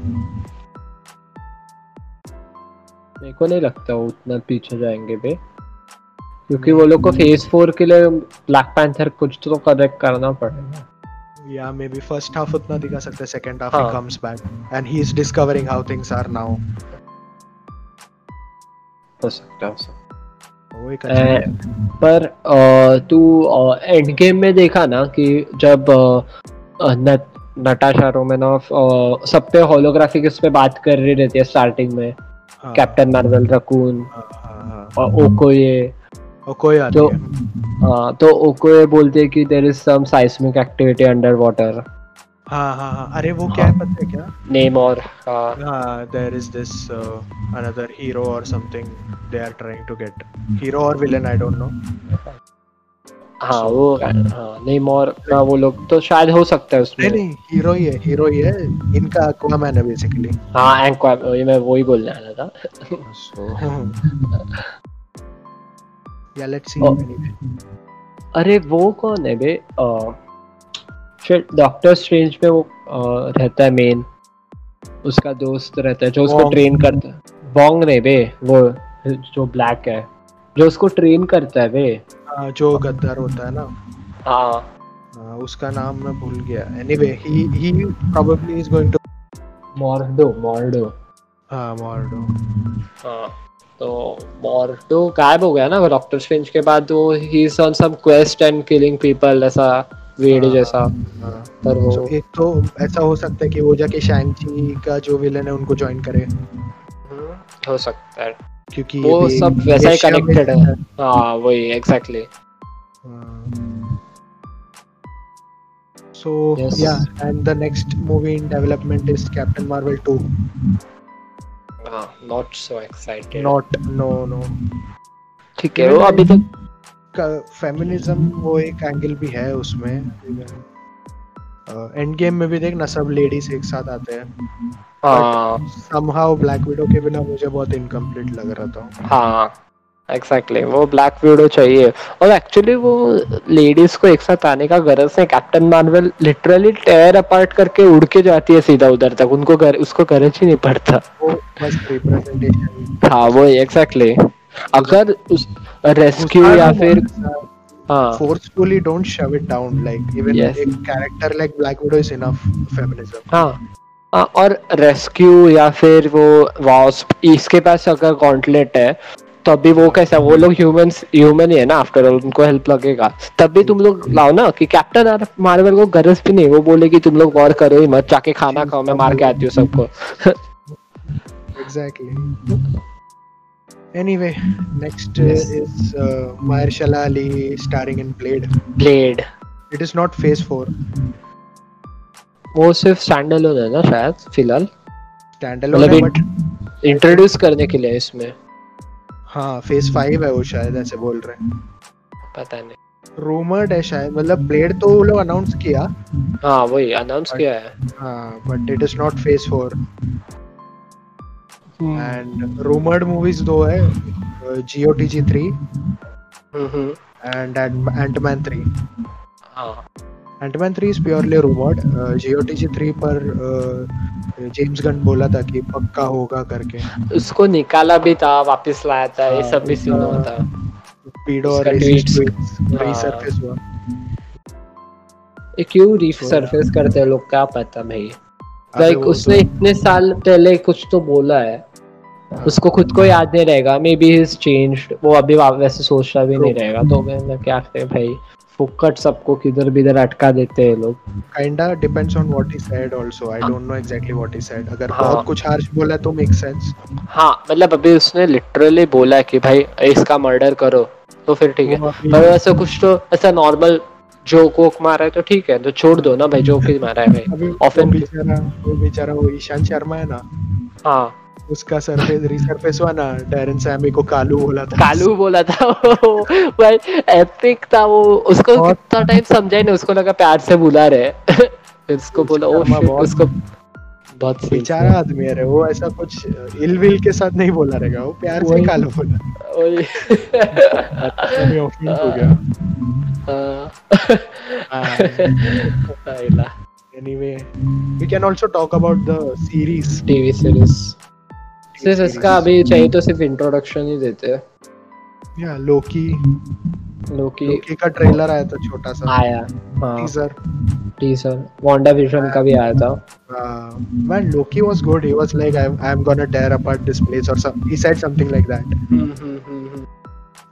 मेरे को नहीं लगता वो उतना पीछे जाएँगे बे क्योंकि वो लोग को फ़ेज़ फोर के लिए ब्लैक पैंथर कुछ तो, तो कनेक्ट करना पड़ेगा। Yeah, maybe first half उतना दिखा सकते हैं, second half हाँ. he comes back and he is discovering how things are now. हो सकता है हो सकता वो एक अच्छा ए, पर अ, तू एंड गेम में देखा ना कि जब अ, नट, नटाशा रोमेनॉफ सब पे होलोग्राफिक इस पे बात कर रही रहती है स्टार्टिंग में। हाँ, कैप्टन मार्वल रकून हाँ, हाँ, हाँ. और और कोई आती तो- है। हाँ तो ओकोये बोलते हैं कि there is some seismic activity under water हाँ हाँ हाँ। अरे वो क्या है। पता है क्या? नेम और हाँ। हाँ there is this uh, another hero or something they are trying to get. Hero or villain I don't know. हाँ वो हाँ? नेम और का वो लोग तो शायद हो सकता है उसमें। नहीं हीरो ही है हीरो ही है। इनका है बेसिकली हाँ मैं वही बोलने वाला था। [laughs] see. Oh. anyway. अरे वो कौन है बे? डॉक्टर स्ट्रेंज में वो रहता है मेन उसका दोस्त रहता है जो उसको ट्रेन करता है। बॉन्ग नहीं बे वो जो ब्लैक है। जो उसको ट्रेन करता है बे। हाँ, जो गद्दार होता है ना। हाँ। हाँ, उसका नाम मैं भूल गया। Anyway he he probably is going to Mordo Mordo. हाँ मॉर्डो। हाँ। तो मॉर्डो गायब हो गया ना डॉक्टर स्ट्रेंज के बाद वो he is on some quest and killing people ऐसा वेड जैसा। हाँ पर वो So, एक तो ऐसा हो सकता है कि वो जाके शैंची का जो विलन है उनको ज्वाइन करे। हो सकता है। क्योंकि वो सब वैसा ही कनेक्टेड है। हाँ। वही exactly so Yes. yeah and the next movie in development is captain marvel 2 not so excited not no no ठीक है वो अभी तक फेमिनिज्म वो एक एंगल भी है उसमें। एंड गेम में भी देख ना सब लेडीज़ एक साथ आते हैं। हाँ। समहाउ ब्लैक विडो के बिना मुझे बहुत इनकम्प्लीट लग रहा था। हाँ। Exactly exactly. वो ब्लैक वीडो चाहिए। और एक्चुअली वो लेडीज़ को एक साथ आने का गरज नहीं। Captain Marvel literally tear apart करके उड़ के जाती है सीधा उधर तक। उनको गर, उसको गरज ही नहीं पड़ता। हाँ वो एग्जैक्टली exactly. अगर उस रेस्क्यू या फिर हाँ। forcefully don't shove it down like even Yes. a character like black widow is enough feminism. हाँ। हाँ, और रेस्क्यू या फिर वो वास्प इसके पास अगर गॉन्टलेट है तो अभी वो कैसा वो लोग ह्यूमंस ह्यूमन ही है ना आफ्टर ऑल उनको हेल्प लगेगा। तब भी तुम लोग लाओ ना कि कैप्टन मार्वल को गरज भी नहीं वो बोले कि तुम लोग वॉर करो ही मत जाके खाना खाओ मैं मार के आती हूँ सबको। Exactly. Anyway next uh, Yes. is uh, Mahershala Ali starring in Blade. Blade it is not phase 4 वो सिर्फ़ स्टैंड है ना शायद फ़िलहाल। Standalone है मतलब इंट्रोड्यूस करने के लिए इसमें। हाँ फ़ेज़ फाइव है वो शायद ऐसे बोल रहे हैं। पता नहीं। रूमर्ड है शायद मतलब ब्लेड तो वो लोग अनाउंस किया। हाँ वही अनाउंस किया है। हाँ but it is not phase four and rumoured movies दो है G O T G three and Antman three हाँ। 3 is purely rumored. Uh, GOTG 3 पर जेम्स गन बोला था कि पक्का होगा करके। उसको निकाला भी था वापस लाया था ये सब भी सीन हुआ था। पीडो और। रीसरफेस हुआ। ये क्यों रीफ सरफेस करते हैं लोग? क्या पता भाई। लाइक वो उसने तो- इतने साल पहले कुछ तो बोला है। उसको खुद को याद नहीं रहेगा। मे बी इज़ चेंज्ड वो अभी वैसे सोचता भी नहीं रहेगा। तो मैं क्या करें भाई? फुकट सबको किधर बिधर अटका देते हैं लोग। Kinda depends on what he said also. I don't know exactly what he said. अगर हाँ। बहुत कुछ हार्श बोला तो make sense. हाँ मतलब अभी उसने लिटरली बोला है कि भाई इसका मर्डर करो तो फिर ठीक है। पर ऐसा कुछ तो ऐसा नॉर्मल जोक वोक मारा है तो ठीक है तो छोड़ दो ना भाई जोक ही मारा है भाई। वो बेचारा वो बेचारा वो ईशान शर्मा है ना। हाँ। उसका सरफेस रीसरफेस हुआ ना डैरन सैमी को कालू बोला था। कालू बोला था भाई एपिक था वो। उसको कितना टाइम समझा ही नहीं उसको लगा प्यार से बुला रहे फिर [laughs] उसको बोला ओ shit, बहुत- उसको बहुत बेचारा आदमी है वो ऐसा कुछ इल विल के साथ नहीं बोला रहेगा। वो प्यार से कालू बोला। वही। ऑफेंड हो गया। हाँ। [laughs] anyway we can also talk about the series TV series सिर्फ़. इसका अभी चाहिए तो सिर्फ़ इंट्रोडक्शन ही देते हैं yeah loki लोकी लोकी का ट्रेलर आया था छोटा सा आया हाँ टीजर टीजर वांडा विजन का भी आया था uh, man loki was good he was like I'm, I'm gonna tear apart this place or some he said something like that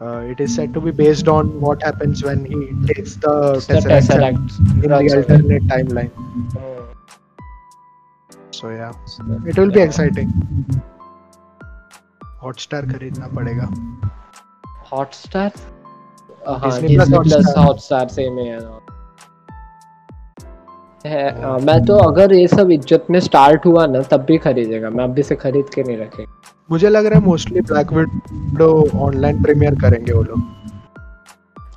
uh, it is said to be based on what happens when he takes the tesseract Tesseract in the alternate timeline so yeah it will be exciting Hotstar खरीदना पड़ेगा। Hotstar हाँ. Hotstar same है हाँ। है हाँ, मैं तो अगर ये सब इज़्ज़त में स्टार्ट हुआ ना तब भी खरीदेगा। मैं अभी से खरीद के नहीं रखेगा। मुझे लग रहा है mostly Black Widow online premiere करेंगे वो लोग।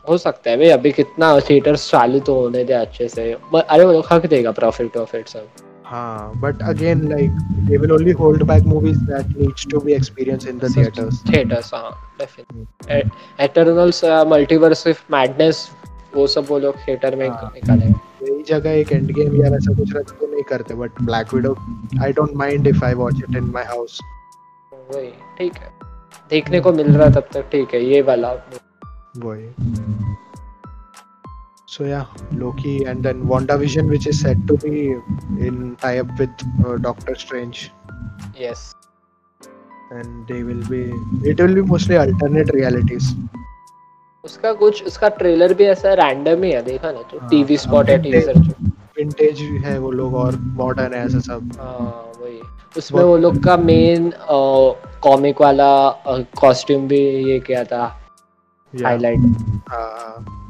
हो सकता है भाई अभी कितना थिएटर्स चालू तो होने दे अच्छे से। अरे वो लोग हक देगा प्रॉफिट प्रॉफिट सब। हाँ but again like they will only hold back movies that needs to be experience in the theatres theatres हाँ definitely Eternals Multiverse of Madness वो सब वो लोग थिएटर में हाँ। निकालेंगे यही जगह एक एंड गेम या वैसा कुछ रहता तो नहीं करते but Black Widow I don't mind if I watch it in my house वही ठीक है। देखने को मिल रहा तब तक ठीक है ये वाला। वही। So yeah loki and then wandavision which is said to be in tie up with uh, doctor strange yes and they will be it will be mostly alternate realities उसका कुछ उसका ट्रेलर भी ऐसा रैंडम ही है देखा ना तो हाँ, टीवी स्पॉट है हाँ, टीजर जो विंटेज है वो लोग और मॉडर्न है ऐसा सब हाँ वही उसमें वो लोग का मेन कॉमिक वाला कॉस्ट्यूम भी ये किया था हाईलाइट हाँ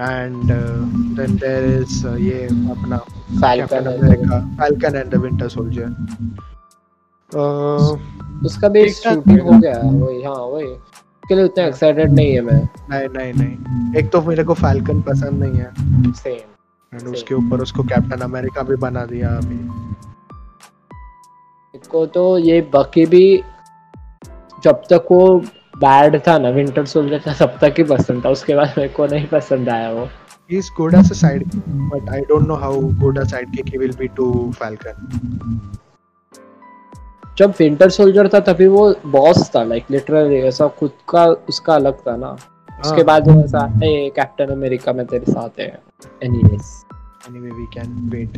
and uh, then there is uh, ये अपना Falcon America, Falcon and the Winter Soldier. Uh, उसका भी शूटिंग। हो गया वही हाँ वही। उसके लिए उतना एक्साइटेड नहीं है मैं। नहीं नहीं नहीं। एक तो मेरे को फैल्कन पसंद नहीं है। सेम एंड उसके ऊपर उसको कैप्टन अमेरिका भी बना दिया अभी। को तो ये बकी भी जब तक वो बैड था ना विंटर सोल्जर था तब तक ही पसंद था उसके बाद मेरे को नहीं पसंद आया वो he is good as a sidekick but i don't know how good a sidekick he will be to falcon जब विंटर सोल्जर था तभी वो बॉस था लाइक लिटरली ऐसा खुद का उसका अलग था ना उसके हाँ। बाद वो ऐसा ए कैप्टन अमेरिका में तेरे साथ है anyways we can wait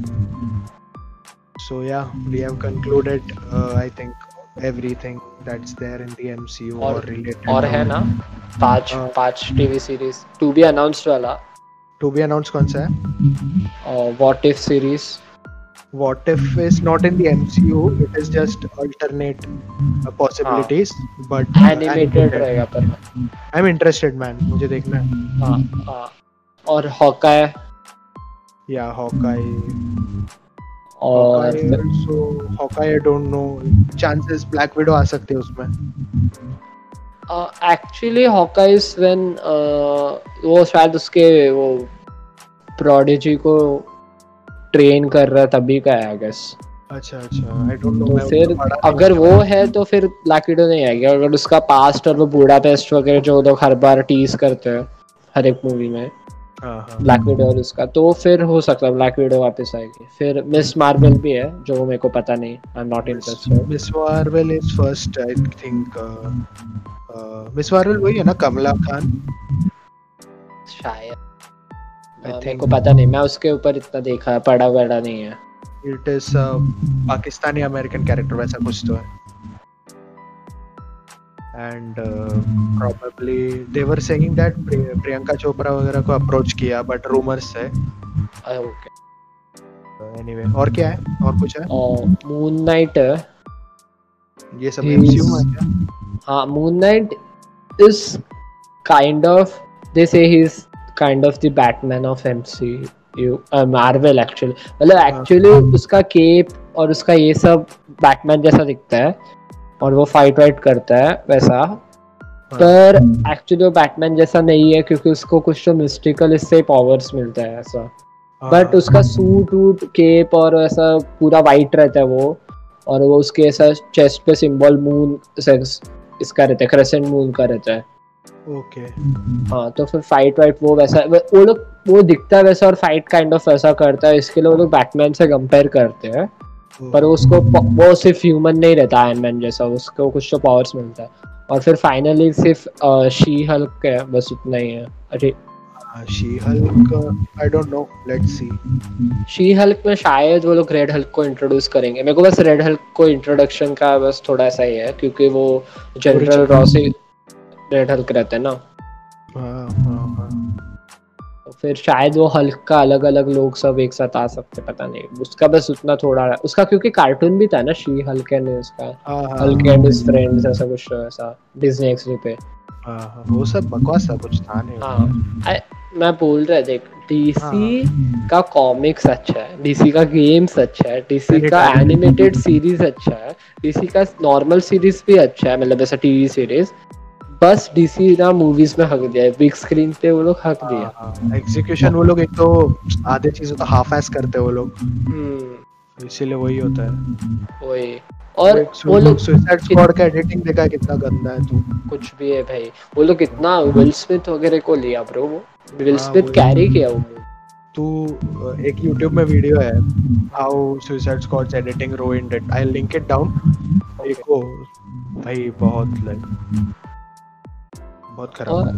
so yeah we have concluded uh, i think everything that's there in the mcu or, related और है ना पाँच हाँ। पाँच TV series to be announced वाला to be announced कौन सा है और what if series what if is not in the mcu it is just alternate uh, possibilities but uh, animated रहेगा पर i'm interested man मुझे देखना है हाँ हाँ और हॉकाय yeah hawkeye और hawkeye i don't know. Chances black widow आ सकते हैं उसमें. एक्चुअली हॉकाइज व्हेन वो शायद उसके वो प्रोडिजी को ट्रेन कर रहा है तभी का है आई गेस अच्छा अच्छा. आई डोंट नो फिर अगर वो है तो फिर ब्लैक विडो नहीं आएगी. अगर उसका पास्ट और वो बूढ़ा पेस्ट वगैरह जो लोग हर बार टीज करते हैं हर एक मूवी में. ब्लैक विडो और उसका। तो फिर हो सकता है ब्लैक विडो वापस आएगी। फिर मिस मार्वल भी है जो मेरे को पता नहीं। I am not interested Miss Marvel is first I think Miss Marvel वही है ना कमला खान? शायद। I हाँ, मेरे को पता नहीं मैं उसके ऊपर इतना देखा पढ़ा वड़ा नहीं है। It is Pakistani American character वैसा कुछ तो है। And probably they were saying that Pri- Priyanka Chopra वगैरह को अप्रोच किया बट रूमर्स है। ओके एनीवे और क्या है? और कुछ है? मून नाइट है। ये सब एमसीयू में है हाँ Moon Knight is kind of they say he is kind of the Batman of MCU Marvel actually मतलब एक्चुअली उसका केप और उसका ये सब बैटमैन जैसा दिखता है। और वो फाइट वाइट करता है वैसा। पर एक्चुअली वो बैटमैन जैसा नहीं है क्योंकि उसको कुछ तो मिस्टिकल इससे पावर्स मिलता है ऐसा। बट हाँ, उसका सूट वूट केप और ऐसा पूरा वाइट रहता है वो। और वो उसके ऐसा चेस्ट पे सिंबल मून इसका रहता है क्रेसेंट मून का रहता है। ओके। हाँ तो फिर फाइट वाइट वो वैसा वो लोग वो दिखता है वैसा और फाइट काइंड ऑफ़ वैसा करता है इसके लिए वो लोग बैटमैन से कंपेयर करते हैं। पर उसको वो सिर्फ़ ह्यूमन नहीं रहता आयरन मैन जैसा उसको कुछ तो पावर्स मिलता है। और फिर फाइनली सिर्फ़ शी हल्क है बस उतना ही है। अरे She Hulk I don't know let's see She Hulk में शायद वो लोग रेड हल्क को इंट्रोड्यूस करेंगे। मेरे को बस रेड हल्क को इंट्रोडक्शन का बस थोड़ा सा ही है क्योंकि वो जनरल रॉसी रेड हल्क रहते हैं ना। हाँ। तो फिर शायद वो हल्क का अलग अलग लोग सब एक साथ आ सकते पता नहीं। उसका बस उतना थोड़ा उसका क्योंकि कार्टून भी था ना शी हल्क एंड उसका हाँ हाँ। हल्क एंड हिज फ्रेंड्स ऐसा कुछ ऐसा। डिज्नी एक्सडी पे। हाँ हाँ। वो सब बकवास था कुछ था नहीं। हाँ। मैं बोल रहा देख डीसी का कॉमिक्स अच्छा है डीसी का गेम्स अच्छा है डीसी का एनिमेटेड सीरीज़ अच्छा है डीसी का नॉर्मल सीरीज़ भी अच्छा है मतलब ऐसा टीवी सीरीज़ बस डीसी ना मूवीज़ में हक दिया है। बिग स्क्रीन पे वो लोग हक दिया। एग्जीक्यूशन वो लोग एक तो आधे चीज़ें तो हाफ़ एस करते हैं वो लोग। हम्म, इसीलिए वही होता है। वही। और वो लोग सुसाइड स्क्वाड का एडिटिंग देखा कितना गंदा है तू। कुछ भी है भाई। वो लोग कितना विल स्मिथ वगैरह को लिया ब्रो वो विल हाँ, स्मिथ कैरी किया वो। तू एक YouTube में वीडियो है how suicide squads editing ruined it I link it down देखो। भाई बहुत लाइक बहुत खराब और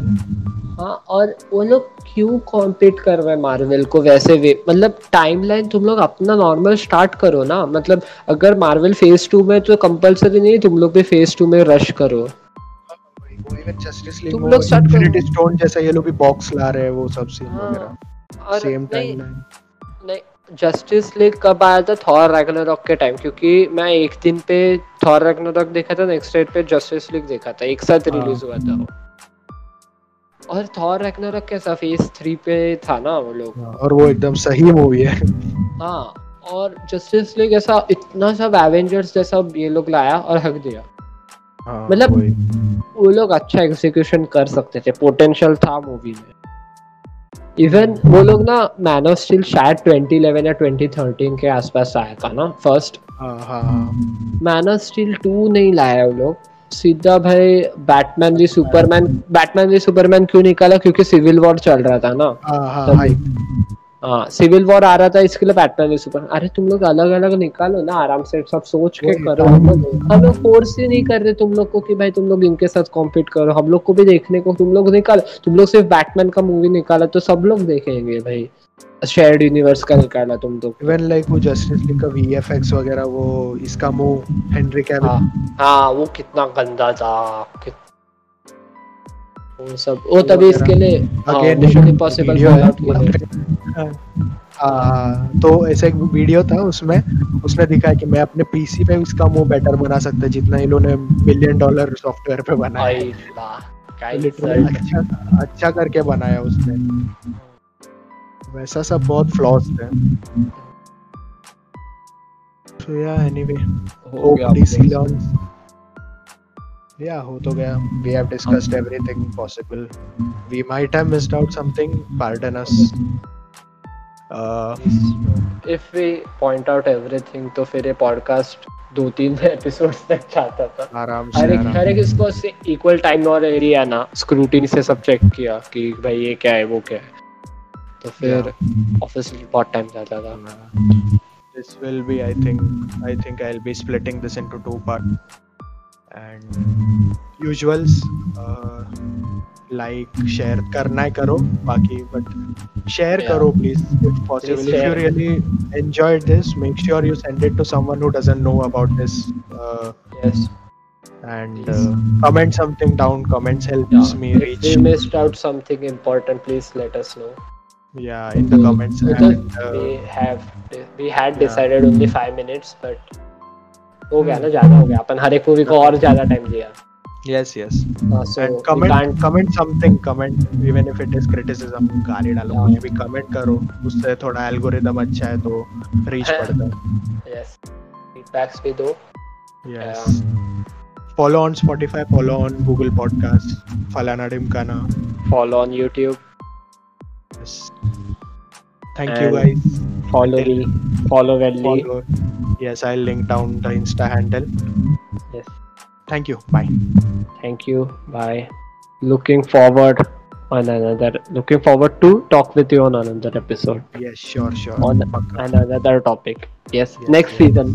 हाँ और वो लोग क्यों कॉम्पीट कर रहे हैं मार्वल को? वैसे वे मतलब टाइमलाइन तुम लोग अपना नॉर्मल स्टार्ट करो ना। मतलब अगर मार्वल फ़ेज़ टू में तो कंपलसरी नहीं तुम लोग भी फ़ेज़ टू में रश करो। जस्टिस तुम लोग start करो। स्टोन जैसा ये लोग भी बॉक्स ला रहे हैं वो सब सीन हाँ, वगैरह। सेम नहीं टाइम नहीं जस्टिस लीग कब आया था? थॉर रैग्नारॉक के टाइम क्योंकि मैं एक दिन पे थॉर रैग्नारॉक देखा था नेक्स्ट डेट पे जस्टिस लीग देखा था। एक साथ हाँ। रिलीज़ हुआ था वो। और थॉर रैग्नारोक कैसा फेस थ्री पे था ना वो लोग। और वो एकदम सही मूवी है। हाँ और जस्टिस लीग ऐसा इतना सब एवेंजर्स जैसा ये लोग लाया और हक दिया। हाँ, मतलब- वो लोग अच्छा एग्जीक्यूशन कर सकते थे पोटेंशियल था मूवी में। इवन वो लोग ना मैन ऑफ़ स्टील शायद 2011 या 2013 के आसपास आया था ना फ़र्स्ट हाँ हाँ। हाँ मैन ऑफ़ स्टील 2 नहीं लाया वो लोग। सीधा भाई Batman v Superman Batman v Superman क्यों निकाला क्योंकि सिविल वॉर चल रहा था ना। हाँ हाँ हाँ। हाँ सिविल वॉर आ रहा था इसके लिए बैटमैन भी सुपर अरे तुम लोग अलग अलग निकालो ना आराम से सब सोच के करो। हम लोग हम लोग फोर्स ही नहीं कर रहे तुम लोग को कि भाई तुम लोग इनके साथ कॉम्पीट करो। हम लोग को भी देखने को तुम लोग निकालो तुम लोग सिर्फ़ बैटमैन का मूवी निकाला तो सब लोग देखेंगे भाई। शेयर्ड यूनिवर्स का निकाला तुम लोग इवन लाइक वो जस्टिस लीग का वीएफएक्स वगैरह वो इसका मुँह हेनरी कैविल हाँ हाँ वो कितना गंदा था कित... वो सब वो तभी इसके लिए Again, मिशन इम्पॉसिबल हाँ, तो ऐसा एक वीडियो था उसमें उसने दिखाया कि मैं अपने पीसी पे इसका मुँह बेटर बना सकता जितना इन लोगों ने मिलियन डॉलर सॉफ्टवेयर पे बनाया लिटरली अच्छा अच्छा करके बनाया उसने। वैसा सब बहुत फ्लॉज है तो या एनीवे हो गया डीसी लॉन्च या हो तो गया। We have discussed everything possible we might have missed out something pardon us if we point out everything तो फिर ये पॉडकास्ट दो तीन एपिसोड्स तक जाता था। आराम से अरे अरे किसको इक्वल टाइम और एरिया ना। स्क्रूटिनी से सब चेक किया कि भाई ये क्या है वो क्या है। तो फिर ऑब्वियसली बहुत टाइम जाता था this will be i think i think i'll be splitting this into two parts and usuals uh, like share करना है करो बाकी but share Yeah. करो please if possible Please if you share. really enjoyed this make sure you send it to someone who doesn't know about this uh, yes and uh, comment something down comments helps yeah. me if reach we missed out something important please let us know yeah in the comments Because and, uh, we have we had decided yeah. only five minutes but हो गया ना ज़्यादा हो गया अपन हर एक movie को और ज़्यादा टाइम दिया yes yes हाँ, so and comment can't comment something comment even if it is criticism गाली डालो Yeah. कुछ भी comment करो उससे थोड़ा एल्गोरिदम अच्छा है तो है। बढ़ता है yes feedbacks भी दो yes follow on spotify follow on google podcast falana dimkana follow on YouTube yes. thank you guys. follow me follow Welly. Follow. Yes i'll link down the insta handle. Yes. Thank you. Bye. Thank you. Bye. Looking forward on another looking forward to talk with you on another episode yes sure sure on पक्का। another topic yes, Yes, next yes. season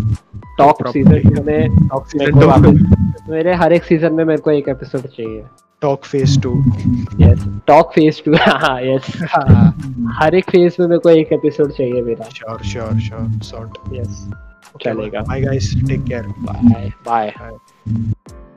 talk Probably. season में talk मेरे season वापस मेरे हर एक season में मेरे को एक एपिसोड चाहिए talk phase two yes talk phase two हाँ यस हाँ, हर एक फ़ेज़ में मेरे को एक एपिसोड चाहिए मेरा sure sure sure sort यस चलेगा bye guys take care bye bye Bye.